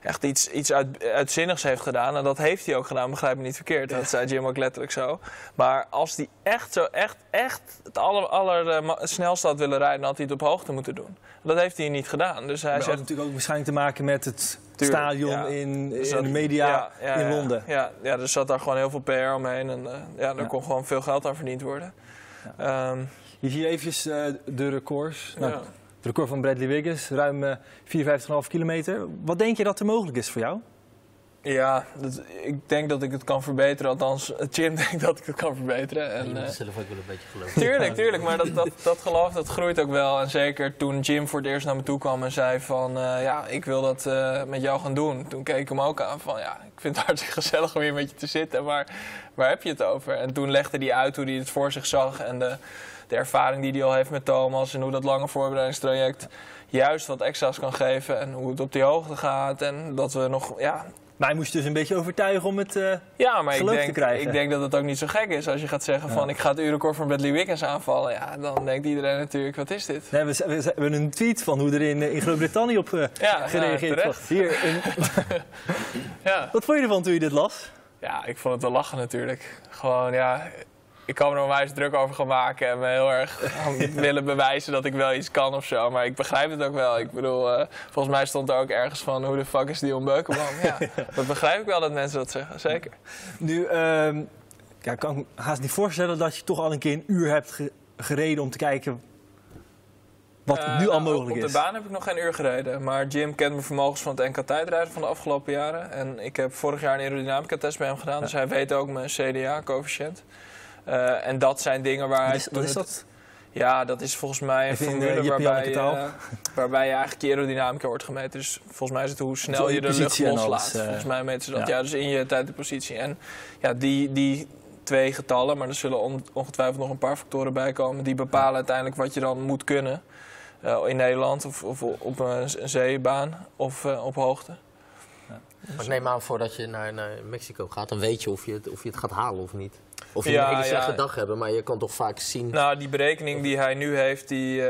echt iets, iets uit, uitzinnigs heeft gedaan. En dat heeft hij ook gedaan, begrijp me niet verkeerd. Dat zei Jim ook letterlijk zo. Maar als hij echt zo, echt, echt het aller, aller eh, had willen rijden, dan had hij het op hoogte moeten doen. Dat heeft hij niet gedaan. Dus hij Dat had zegt, natuurlijk ook waarschijnlijk te maken met het Tuurlijk, stadion ja. in, in de media ja, ja, in. Londen. Ja, ja, er zat daar gewoon heel veel PR omheen. En eh, ja, daar kon gewoon veel geld aan verdiend worden. Ehm, Je ziet eventjes eh, de records. Nou, record van Bradley Wiggins, ruim eh 54,5 kilometer. Wat denk je dat er mogelijk is voor jou? Ja, dat, ik denk dat ik het kan verbeteren. Althans, Jim denkt dat ik het kan verbeteren. En, moet eh, zelf ook wel een beetje geloven. Tuurlijk, tuurlijk. Maar dat, dat, dat geloof dat groeit ook wel. En zeker toen Jim voor het eerst naar me toe kwam en zei van... eh, ja, ik wil dat eh, met jou gaan doen. Toen keek ik hem ook aan van... ja, ik vind het hartstikke gezellig om hier met je te zitten. Maar waar heb je het over? En toen legde hij uit hoe hij het voor zich zag. En de, de ervaring die hij al heeft met Thomas. En hoe dat lange voorbereidingstraject juist wat extra's kan geven. En hoe het op die hoogte gaat. En dat we nog... Ja, Hij moest dus een beetje overtuigen om het... eh, ja, maar ik geloof te denk, krijgen. ik denk dat het ook niet zo gek is als je gaat zeggen van ik ga het uurrecord van Bradley Wiggins aanvallen. Ja, dan denkt iedereen natuurlijk, wat is dit? Nee, we, we, we hebben een tweet van hoe er in, eh, in Groot-Brittannië op eh, Ja, gereageerd wordt. Hier, Ja. wat vond je ervan toen je dit las? ja, ik vond het wel lachen natuurlijk. Gewoon, ja, ik kan er onwijs druk over gaan maken en me heel erg willen bewijzen dat ik wel iets kan of zo. Maar ik begrijp het ook wel. Ik bedoel, uh, volgens mij stond er ook ergens van hoe de fuck is die Beukenboom? Ja, dat begrijp ik wel dat mensen dat zeggen, zeker. Nu, uh, ja, kan ik me haast niet voorstellen dat je toch al een keer een uur hebt ge gereden om te kijken wat uh, nu al mogelijk is. Op de baan heb ik nog geen uur gereden. Maar Jim kent mijn vermogens van het NK tijdrijden van de afgelopen jaren. En ik heb vorig jaar een aerodynamica test bij hem gedaan. Dus hij weet ook mijn CDA-coëfficiënt. Uh, en dat zijn dingen waar wat is, hij... Wat is dat? Ja, dat is volgens mij een formule uh, waarbij, uh, waarbij je eigenlijk je aerodynamica wordt gemeten. Dus volgens mij is het hoe snel je de lucht loslaat. volgens mij meten ze dat. Ja. ja. dus in je tijd de positie. En ja, die, die twee getallen, maar er zullen on, ongetwijfeld nog een paar factoren bij komen. Die bepalen uiteindelijk wat je dan moet kunnen. in Nederland of, of op een, een zeebaan of op hoogte. Maar ik neem aan, voordat je naar, naar Mexico gaat, dan weet je of je, het, of je het gaat halen of niet. Of je ja, een hele slechte ja. dag hebben, maar je kan toch vaak zien... Nou, die berekening die hij nu heeft, die, uh,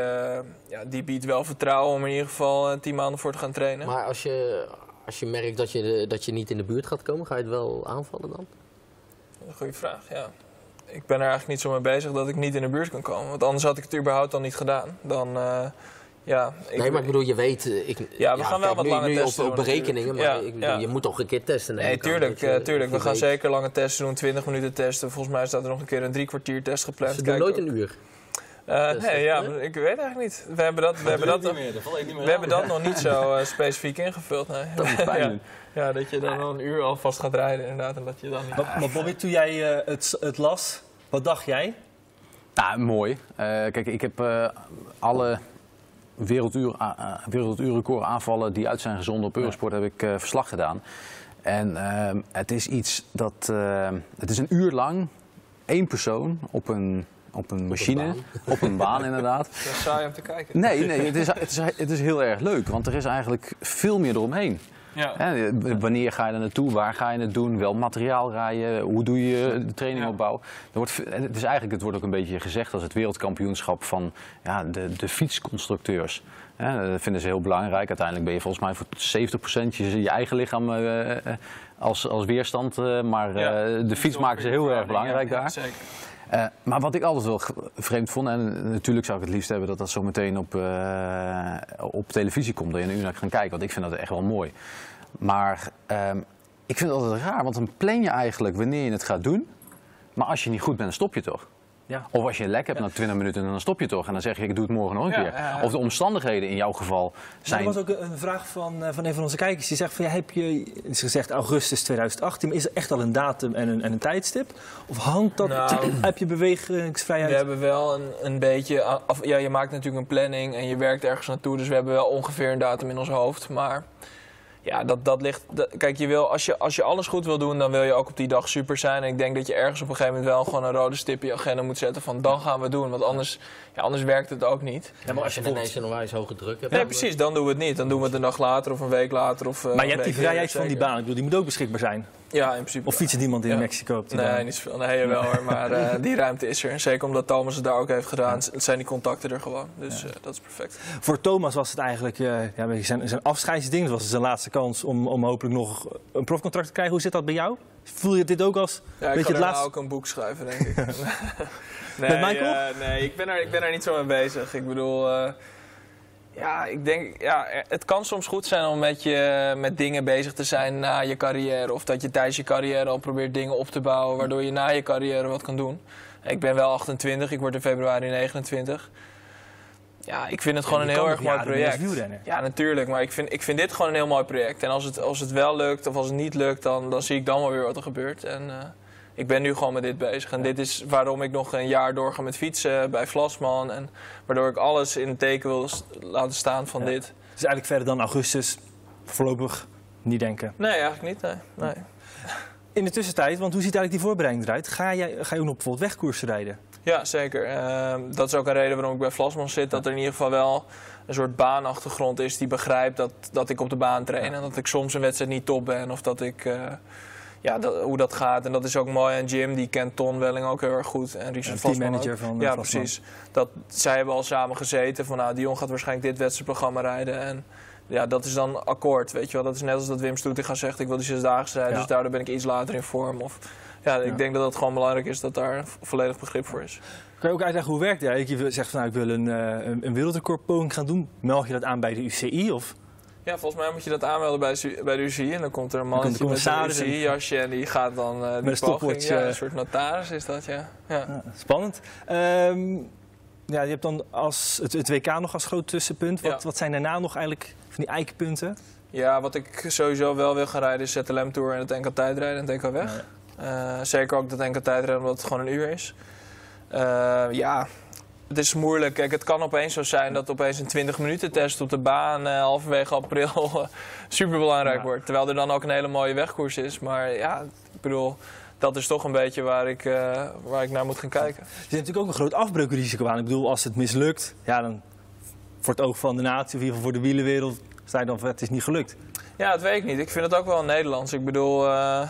ja, die biedt wel vertrouwen om in ieder geval uh, tien maanden voor te gaan trainen. Maar als je, als je merkt dat je, dat je niet in de buurt gaat komen, ga je het wel aanvallen dan? Een goede vraag, ja. Ik ben er eigenlijk niet zo mee bezig dat ik niet in de buurt kan komen. Want anders had ik het überhaupt dan niet gedaan. Dan... Uh, ja, ik nee, maar ik bedoel, je weet... Ik, ja, we ja, gaan wel wat lange testen op, op berekeningen, maar ja, ik bedoel, je moet toch een keer testen. Nee, tuurlijk. Je, tuurlijk. We gaan zeker lange testen doen, 20 minuten testen. Volgens mij staat er nog een keer een drie kwartier test gepland. Ze doen nooit een uur? Uh, nee, ja, ik weet eigenlijk niet. We hebben dat, we hebben dat, nog, we hebben dat nog niet zo uh, specifiek ingevuld. Nee. Dat is pijn. ja, dat je dan wel een uur alvast gaat rijden inderdaad. En dat je dan. Maar, maar Bobby, toen jij uh, het, het las, wat dacht jij? Nou, mooi. kijk, ik heb alle werelduur, werelduurrecord aanvallen die uit zijn gezonden op Eurosport heb ik uh, verslag gedaan. En uh, het is iets dat. het is een uur lang één persoon op een, op een machine, op een baan, op een baan inderdaad. Dat is saai om te kijken. Nee, nee het, is, het, is, het is heel erg leuk, want er is eigenlijk veel meer eromheen. Ja. Hè, wanneer ga je er naartoe? Waar ga je het doen? Wel materiaal rijden? Hoe doe je de training opbouw? Er wordt, het, is eigenlijk, het wordt ook een beetje gezegd als het wereldkampioenschap van ja, de, de fietsconstructeurs. Hè, dat vinden ze heel belangrijk. Uiteindelijk ben je volgens mij voor 70% je, je eigen lichaam uh, als, als weerstand. Uh, maar ja, de fiets maken ze heel erg belangrijk daar. Zeker. Uh, maar wat ik altijd wel vreemd vond, en natuurlijk zou ik het liefst hebben dat dat zo meteen op, uh, op televisie komt, dat je een uur naar kan kijken, want ik vind dat echt wel mooi. Maar uh, ik vind het altijd raar, want dan plan je eigenlijk wanneer je het gaat doen, maar als je niet goed bent, stop je toch? Ja. Of als je een lek hebt ja. na 20 minuten, dan stop je toch. En dan zeg je, ik doe het morgen nog een ja, keer. Of de omstandigheden in jouw geval zijn... er was ook een vraag van, eh, van een van onze kijkers. Die zegt van, ja, heb je, is gezegd augustus 2018. Maar is er echt al een datum en een, en een tijdstip? Of hangt dat, nou, heb je bewegingsvrijheid? We hebben wel een, een beetje... Af, ja, je maakt natuurlijk een planning en je werkt ergens naartoe. Dus we hebben wel ongeveer een datum in ons hoofd. Maar... Ja, dat, dat ligt. kijk, je wil, als, je, als je alles goed wil doen, dan wil je ook op die dag super zijn. En ik denk dat je ergens op een gegeven moment wel gewoon een rode stip in je agenda moet zetten van dan gaan we doen. Want anders, ja, anders werkt het ook niet. Ja, maar als je ineens een onwijs hoge druk hebt. Nee, precies, dan doen we het niet. Dan doen we het een dag later of een week later. Of, uh, maar je hebt die vrijheid van die baan. Ik bedoel, die moet ook beschikbaar zijn. Ja, in principe. Of fietsen niemand in ja. Mexico op die nee, baan? niet zoveel. Nee, wel hoor. Maar uh, die ruimte is er. Zeker omdat Thomas het daar ook heeft gedaan. Zijn die contacten er gewoon. Dus ja. uh, dat is perfect. Voor Thomas was het eigenlijk uh, ja, zijn, zijn afscheidsding. Het was zijn laatste kans om, om hopelijk nog een profcontract te krijgen. Hoe zit dat bij jou? Voel je dit ook als ja, ik ga het laatste... ook een boek schrijven, denk ik. nee, Met Michael? nee, ik ben, er, ik ben er niet zo mee bezig. Ik bedoel... Ja, ik denk, ja, het kan soms goed zijn om met, je, met dingen bezig te zijn na je carrière. Of dat je tijdens je carrière al probeert dingen op te bouwen, waardoor je na je carrière wat kan doen. Ik ben wel 28, ik word in februari 29. Ja, ik vind het gewoon een heel erg mooi project. Ja, natuurlijk. Maar ik vind, ik vind dit gewoon een heel mooi project. En als het, als het wel lukt of als het niet lukt, dan, dan zie ik dan wel weer wat er gebeurt. En, uh, ik ben nu gewoon met dit bezig. En dit is waarom ik nog een jaar doorga met fietsen bij Vlasman. En waardoor ik alles in het teken wil laten staan van ja. dit. Dus eigenlijk verder dan augustus voorlopig niet denken? Nee, eigenlijk niet. Nee. nee. In de tussentijd, want hoe ziet eigenlijk die voorbereiding eruit? Ga, jij, ga je ook nog bijvoorbeeld wegkoersen rijden? Ja, zeker. Uh, dat is ook een reden waarom ik bij Vlasman zit. Dat er in ieder geval wel een soort baanachtergrond is die begrijpt dat, dat ik op de baan train. En dat ik soms een wedstrijd niet top ben. Of dat ik... Uh, ja, dat, hoe dat gaat. En dat is ook mooi. En Jim, die kent Ton Welling ook heel erg goed. En Richard ja, teammanager van Ja, Vlasman. precies. Dat, zij hebben al samen gezeten van, nou, Dion gaat waarschijnlijk dit wedstrijdprogramma rijden. En ja, dat is dan akkoord, weet je wel. Dat is net als dat Wim Stoetinga zegt, ik wil die zesdaagse rijden, Ja. dus daardoor ben ik iets later in vorm. Of, ja, ik Ja. denk dat het gewoon belangrijk is dat daar vo- volledig begrip voor is. Kan je ook uitleggen hoe werkt dat? Je zegt van nou, ik wil een, eh, een, een wereldrecordpoging gaan doen. Meld je dat aan bij de UCI? Of? Ja, volgens mij moet je dat aanmelden bij, bij de UCI en dan komt er een mannetje met een UCI-jasje en die gaat dan eh die een stopwatch. Ja, eh. een soort notaris is dat, ja. ja. Ja, spannend. Ehm, ja, je hebt dan als, het, het WK nog als groot tussenpunt. Wat, Ja. wat zijn daarna nog eigenlijk van die eikenpunten? Ja, wat ik sowieso wel wil gaan rijden is ZLM Tour en het NK tijdrijden en het NK weg. Eh, zeker ook dat NK tijdrijden omdat het gewoon een uur is. Ja, het is moeilijk. Kijk, het kan opeens zo zijn dat opeens een 20 minuten test op de baan eh, halverwege april super belangrijk Ja. wordt. Terwijl er dan ook een hele mooie wegkoers is. Maar ja, ik bedoel, dat is toch een beetje waar ik, eh, waar ik naar moet gaan kijken. Er zit natuurlijk ook een groot afbreukrisico aan. Ik bedoel, als het mislukt, ja, dan voor het oog van de natie, of in ieder geval voor de wielenwereld, sta je dan van het is niet gelukt. Ja, dat weet ik niet. Ik vind het ook wel Nederlands. Ik bedoel, eh,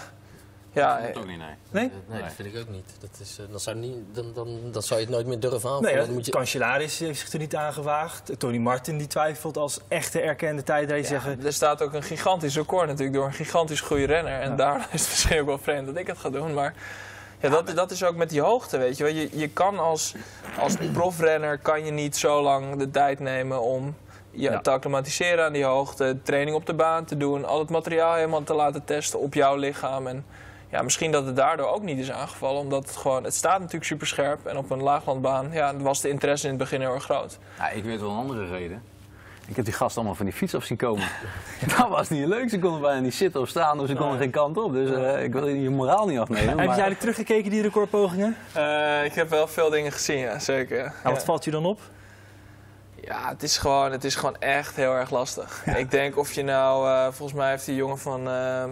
ja, Dat ook niet, nee. Nee? Nee, dat vind ik ook niet. Dat is, eh, dan, zou niet dan, dan, dan zou je het nooit meer durven aanvallen. Nee, dan de moet je... kanselaris heeft zich er niet aan gewaagd. Tony Martin die twijfelt als echte erkende tijdrijder. zeggen, Er staat ook een gigantisch record natuurlijk door een gigantisch goede renner. En Ja. daarom is het misschien ook wel vreemd dat ik het ga doen. Maar ja, dat, dat is ook met die hoogte, weet je wel. Je, je kan als, als profrenner kan je niet zo lang de tijd nemen om je Ja. te acclimatiseren aan die hoogte. Training op de baan te doen. Al het materiaal helemaal te laten testen op jouw lichaam. En ja, misschien dat het daardoor ook niet is aangevallen. Omdat het gewoon, het staat natuurlijk super scherp. En op een laaglandbaan ja, was de interesse in het begin heel erg groot. Ja, ik weet wel een andere reden. Ik heb die gasten allemaal van die fiets af zien komen. dat was niet leuk. Ze konden bijna niet zitten of staan, dus ze konden geen kant op. Dus eh, ik wil je moraal niet afnemen. Heb je eigenlijk teruggekeken, die recordpogingen? Eh, ik heb wel veel dingen gezien, ja, zeker. ja. Nou, wat Ja. valt je dan op? Ja, het is, gewoon, het is gewoon echt heel erg lastig. Ik denk of je nou, eh, volgens mij heeft die jongen van, eh,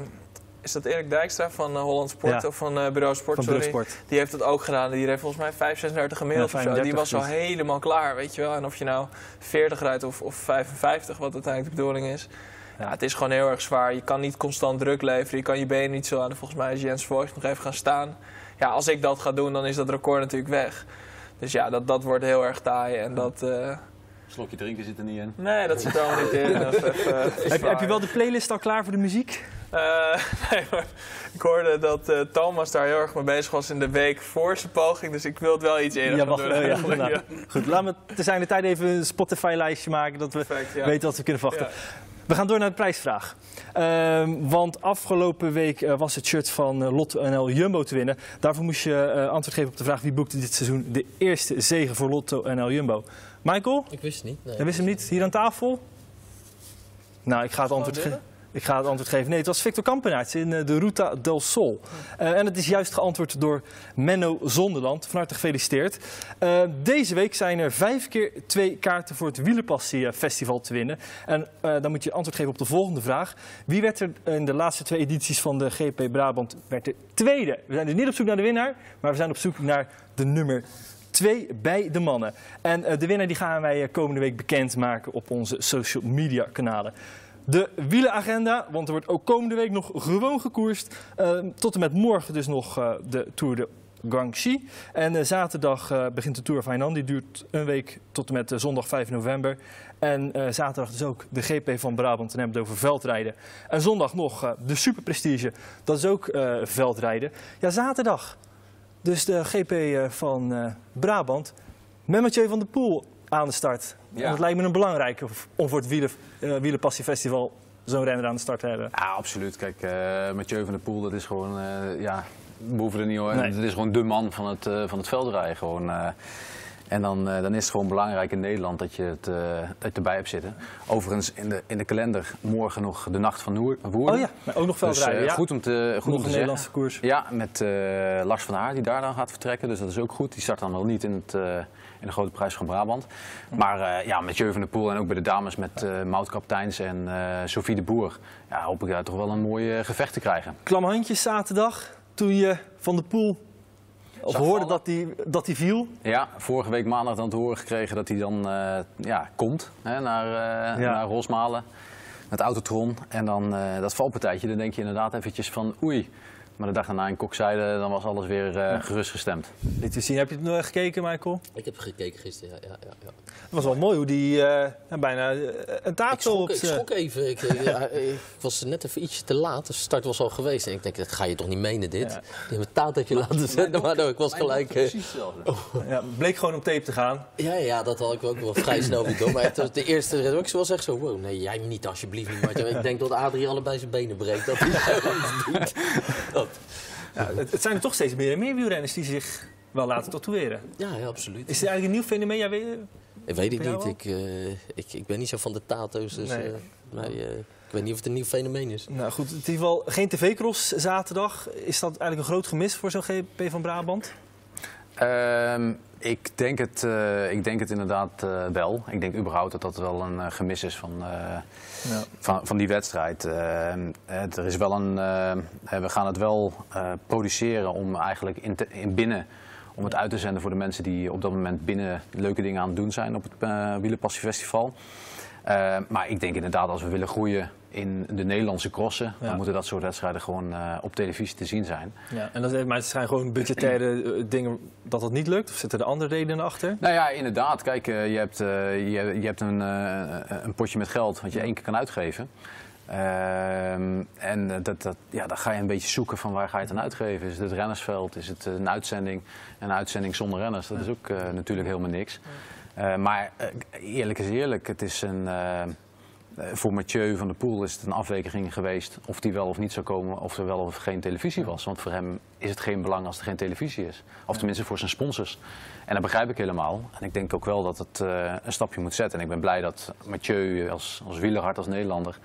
is dat Erik Dijkstra van eh, Holland Sport Ja. of van eh Bureau Sport, Van sorry. Bureausport. Die heeft dat ook gedaan. Die heeft volgens mij 5, 36 gemiddeld Ja, of zo. Die 35 was al helemaal klaar, weet je wel. En of je nou 40 rijdt of, of 55, wat uiteindelijk de bedoeling is. Ja, het is gewoon heel erg zwaar. Je kan niet constant druk leveren. Je kan je benen niet zo aan. Volgens mij is Jens Voigt nog even gaan staan. Ja, als ik dat ga doen, dan is dat record natuurlijk weg. Dus ja, dat, dat wordt heel erg taai. En dat... eh, Slokje drinken zit er niet in. Nee, dat zit er allemaal niet in. Even- Heb, heb je wel de playlist al klaar voor de muziek? Eh, nee, maar ik hoorde dat eh, Thomas daar heel erg mee bezig was in de week voor zijn poging. Dus ik wil het wel iets eerder Ja, wacht, doen. eh, ja, nou. Goed, laten we te zijn de tijd even een Spotify-lijstje maken, dat we Perfect, ja. weten wat we kunnen verwachten. Ja. We gaan door naar de prijsvraag. Ehm, want afgelopen week eh, was het shirt van Lotto NL Jumbo te winnen. Daarvoor moest je eh, antwoord geven op de vraag wie boekte dit seizoen de eerste zege voor Lotto NL Jumbo. Michael, Ik wist het niet. Nee. jij wist hem niet hier aan tafel? Nou, ik ga het antwoord geven. Ik ga het antwoord geven. Nee, het was Victor Kampenaerts in eh, de Ruta del Sol. Eh, en het is juist geantwoord door Menno Zonderland. Van harte gefeliciteerd. Eh, deze week zijn er vijf keer twee kaarten voor het Wielerpassie Festival te winnen. En dan moet je antwoord geven op de volgende vraag. Wie werd er in de laatste twee edities van de GP Brabant werd er tweede? We zijn dus niet op zoek naar de winnaar, maar we zijn op zoek naar de nummer twee bij de mannen. En de winnaar die gaan wij komende week bekendmaken op onze social media kanalen. De wielenagenda, want er wordt ook komende week nog gewoon gekoerst. Eh, tot en met morgen dus nog eh, de Tour de Guangxi. En eh, zaterdag eh, begint de Tour Hainan. Die duurt een week tot en met zondag 5 november. En zaterdag dus ook de GP van Brabant. En hebben het over veldrijden. En zondag nog de Super Prestige. Dat is ook veldrijden. Ja, zaterdag. Dus de GP van Brabant. Met Mathieu van der Poel aan de start. Ja. En dat lijkt me een belangrijke om voor het wielen, eh Wielerpassiefestival zo'n renner aan de start te hebben. Ja, absoluut. Kijk, eh Mathieu van der Poel, dat is gewoon, eh, ja, we hoeven er niet hoor. Nee. Het is gewoon de man van het, eh, van het veldrijden. Gewoon. En dan, eh, dan is het gewoon belangrijk in Nederland dat je het, eh, je erbij hebt zitten. Overigens in de, in de kalender morgen nog de nacht van Woerden. Oh ja, maar ook nog Dus veldrijden. eh, ja. goed om te, goed nog om te een Nederlandse koers. Ja, met Lars van Haar die daar dan gaat vertrekken. Dus dat is ook goed. Die start dan wel niet in, het, in de grote prijs van Brabant. Maar ja, met Jeu van der Poel en ook bij de dames met eh Maud Kapteins en eh Sophie de Boer. Ja, hoop ik daar toch wel een mooi gevecht te krijgen. Klam handjes zaterdag toen je van de Poel of hoorde vallen. dat hij dat die viel. Ja, vorige week maandag dan te horen gekregen dat hij dan eh, ja, komt hè, naar, eh, Ja. naar Rosmalen met Autotron. En dan eh, dat valpartijtje, dan denk je inderdaad eventjes van oei. Maar de dag daarna in Kokzijde, dan was alles weer uh, gerustgestemd. Dit te zien. Heb je het nog gekeken, Michael? Ik heb gekeken gisteren, ja. ja, ja. Het was wel mooi hoe die uh, bijna een tato ik schrok, ik schrok even. Ik, ik, was net even ietsje te laat. De start was al geweest. En ik denk, dat ga je toch niet menen, dit? Die hebben een tatertje laten zetten, maar ik was gelijk... Precies hetzelfde. Oh. Ja, bleek gewoon op tape te gaan. Ja, ja dat had ik ook wel vrij snel weer door. Maar het, de eerste reactie was echt zo, wow, nee, jij niet alsjeblieft niet. Maar ik denk dat Adrie allebei zijn benen breekt. Dat hij doet. Dat. Ja, het, het, zijn er toch steeds meer en meer wielrenners die zich wel laten tatoeëren. Ja, ja absoluut. Is het eigenlijk een nieuw fenomeen? Ja, weet, ik weet het niet. Ik, uh, ik, ik ben niet zo van de tato's. Dus, nee. Uh, maar, uh, ik weet niet of het een nieuw fenomeen is. Nou goed, in ieder geval geen tv-cross zaterdag. Is dat eigenlijk een groot gemis voor zo'n GP van Brabant? Um, ik, denk het, uh, ik denk het inderdaad uh, wel. Ik denk überhaupt dat dat wel een uh, gemis is van, ja. van, van die wedstrijd. er is wel een, we gaan het wel produceren om eigenlijk in, te, in binnen om het uit te zenden voor de mensen die op dat moment binnen leuke dingen aan het doen zijn op het uh, Wielerpassiefestival. Uh, maar ik denk inderdaad, als we willen groeien in de Nederlandse crossen, ja. dan moeten dat soort wedstrijden gewoon uh, op televisie te zien zijn. Ja, en dat, maar het zijn gewoon budgettaire dingen dat het niet lukt? Of zitten er andere redenen achter? Nou ja, inderdaad. Kijk, je hebt, je, je, hebt een, een potje met geld wat je één keer kan uitgeven. Uh, en dat, dat, ja, dan ga je een beetje zoeken van waar ga je het aan uitgeven. Is het het rennersveld? Is het een uitzending? Een uitzending zonder renners? Dat is ook uh, natuurlijk helemaal niks. Uh, maar uh, eerlijk is eerlijk, het is een, voor Mathieu van der Poel is het een afweging geweest of die wel of niet zou komen, of er wel of geen televisie was. Want voor hem is het geen belang als er geen televisie is. Of tenminste voor zijn sponsors. En dat begrijp ik helemaal. En ik denk ook wel dat het een stapje moet zetten. En ik ben blij dat Mathieu als, als wielerhard, als Nederlander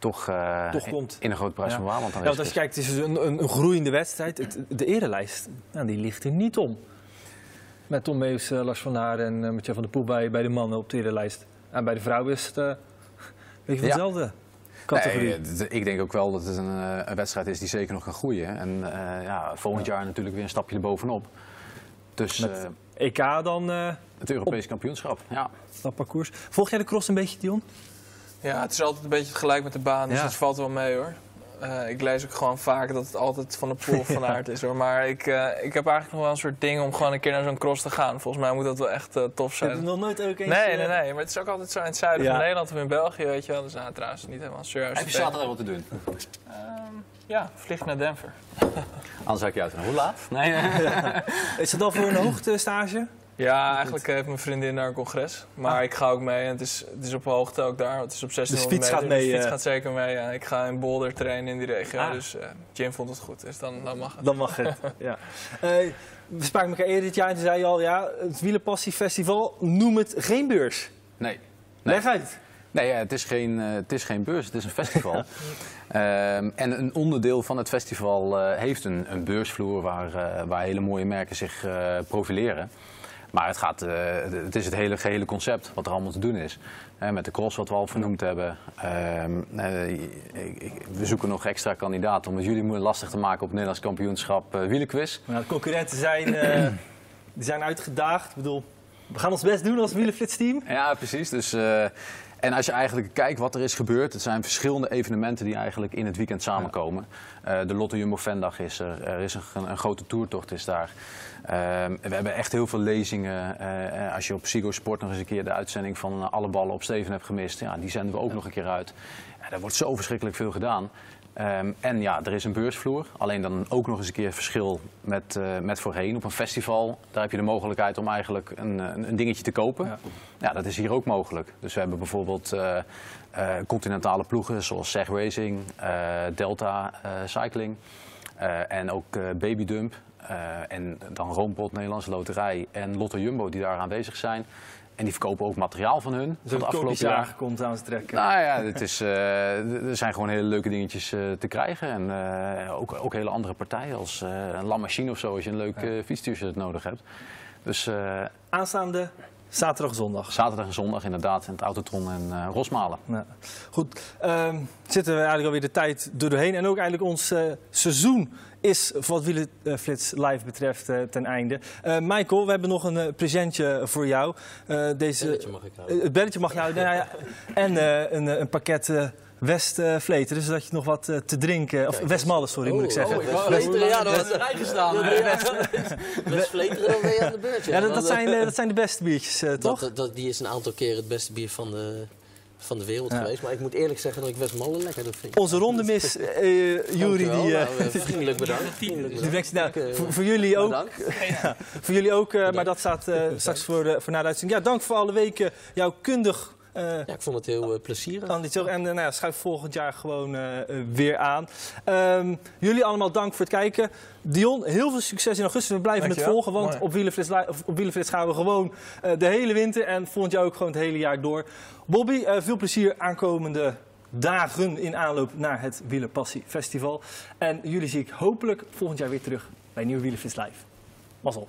toch, uh, toch komt. in een groot prijs ja. van Brabant ja, als je kijkt, het is een, een, een groeiende wedstrijd. Het, de erelijst, nou, die ligt er niet om. Met Tom Meus, uh, Lars van Haar en uh, Mathieu van der Poel bij, bij de mannen op de erelijst. En bij de vrouwen is het uh, weet je, hetzelfde. Nee, ik denk ook wel dat het een, een, wedstrijd is die zeker nog kan groeien. En ja, volgend jaar natuurlijk weer een stapje erbovenop. Dus, Met EK dan? het Europees kampioenschap, ja. Dat parcours. Volg jij de cross een beetje, Dion? Ja, het is altijd een beetje gelijk met de baan, dus ja. dat valt wel mee hoor. Uh, ik lees ook gewoon vaak dat het altijd van de pool van aard is hoor. Maar ik, uh, ik heb eigenlijk nog wel een soort ding om gewoon een keer naar zo'n cross te gaan. Volgens mij moet dat wel echt uh, tof zijn. Heb je nog nooit ook eens... Nee, nee, nee. Maar het is ook altijd zo in het zuiden ja. van Nederland of in België, weet je wel. Dus nou, trouwens niet helemaal serieus. Heb je zaterdag wat te doen? Um, ja, vlieg naar Denver. Anders zou ik je uit. Hoe laat? Nee. is het al voor een hoogtestage? Ja, eigenlijk heeft mijn vriendin naar een congres. Maar ah. ik ga ook mee en het is, het is op hoogte ook daar. Het is op 1600 dus fiets meter. Gaat mee, de fiets uh... gaat zeker mee. Ja. Ik ga in Boulder trainen in die regio. Ah. Dus uh, Jim vond het goed. Dus dan, dan mag het. Dan mag het, ja. Uh, we spraken elkaar eerder dit jaar en toen zei je al... Ja, het Wielerpassiefestival, noem het geen beurs. Nee. nee. Leg uit. Nee, ja, het, is geen, uh, het is geen beurs, het is een festival. um, en een onderdeel van het festival uh, heeft een, een beursvloer waar, uh, waar hele mooie merken zich profileren. Maar het, gaat, uh, het is het hele gehele concept wat er allemaal te doen is. Uh, met de cross wat we al vernoemd hebben. Uh, we zoeken nog extra kandidaten om het jullie lastig te maken op het Nederlands kampioenschap wielenquiz. Nou, de concurrenten zijn, die zijn uitgedaagd. Ik bedoel, we gaan ons best doen als wielenflitsteam. Ja, precies. Dus, en als je eigenlijk kijkt wat er is gebeurd, het zijn verschillende evenementen die eigenlijk in het weekend samenkomen. Ja. de Lotto Jumbo Vendag is er, er is een, een grote toertocht is daar. Um, we hebben echt heel veel lezingen. Uh, als je op Psycho Sport nog eens een keer de uitzending van Alle Ballen op Steven hebt gemist, ja, die zenden we ook nog een keer uit. Ja, er wordt zo verschrikkelijk veel gedaan. Um, en ja, er is een beursvloer. Alleen dan ook nog eens een keer verschil met, uh, met voorheen. Op een festival, daar heb je de mogelijkheid om eigenlijk een, een, een dingetje te kopen. Ja. ja. dat is hier ook mogelijk. Dus we hebben bijvoorbeeld uh, uh, continentale ploegen zoals Seg Racing, Delta Cycling en ook Baby Dump. En dan Roompot, Nederlandse Loterij en Lotto Jumbo die daar aanwezig zijn. En die verkopen ook materiaal van hun. Dus de afgelopen jaar komt aan te trekken. Nou ja, het is, uh, er zijn gewoon hele leuke dingetjes uh, te krijgen. En uh, ook, ook hele andere partijen als een La Machine of zo, als je een leuk ja. fietstuurset nodig hebt. Dus, Aanstaande Zaterdag zondag. Zaterdag en zondag inderdaad, in het Autotron en Rosmalen. Ja. Goed, um, zitten we eigenlijk alweer de tijd doorheen. En ook eigenlijk ons seizoen is wat Wielenflits Live betreft uh, ten einde. Michael, we hebben nog een presentje voor jou. deze, het belletje mag ik houden. Het belletje mag je houden. nou, ja. En een, een, pakket West-Vleteren, dus zodat je nog wat eh, te drinken... Of Westmalle, sorry, moet ik zeggen. Oh, West-Vleteren, ja, dat was erbij gestaan. West-Vleteren, dan ben je aan de beurt. Ja, dat, dat zijn, eh, dat zijn de beste biertjes, eh, toch? Dat, dat, die is een aantal keer het beste bier van de, van de wereld geweest. Maar ik moet eerlijk zeggen dat ik Westmalle lekkerder vind. Onze rondemis, uh, Jury, die... Uh, vriendelijk bedankt. Vriendelijk bedankt. Nou, voor, voor, jullie ook. Ja, voor jullie ook, uh, maar dat staat uh, straks voor, de, voor na de uitzending. Ja, dank voor alle weken jouw kundig ja, ik vond het heel uh, plezierig. En uh, nou ja, schuif volgend jaar gewoon weer aan. Um, jullie allemaal dank voor het kijken. Dion, heel veel succes in augustus. We blijven Dankjewel. het volgen, want Mooi. op Wielenflits, op Wielenflits gaan we gewoon de hele winter en volgend jaar ook gewoon het hele jaar door. Bobby, veel plezier aankomende dagen in aanloop naar het Wielenpassie Festival. En jullie zie ik hopelijk volgend jaar weer terug bij Nieuwe Wielenflits Live. Mazzel.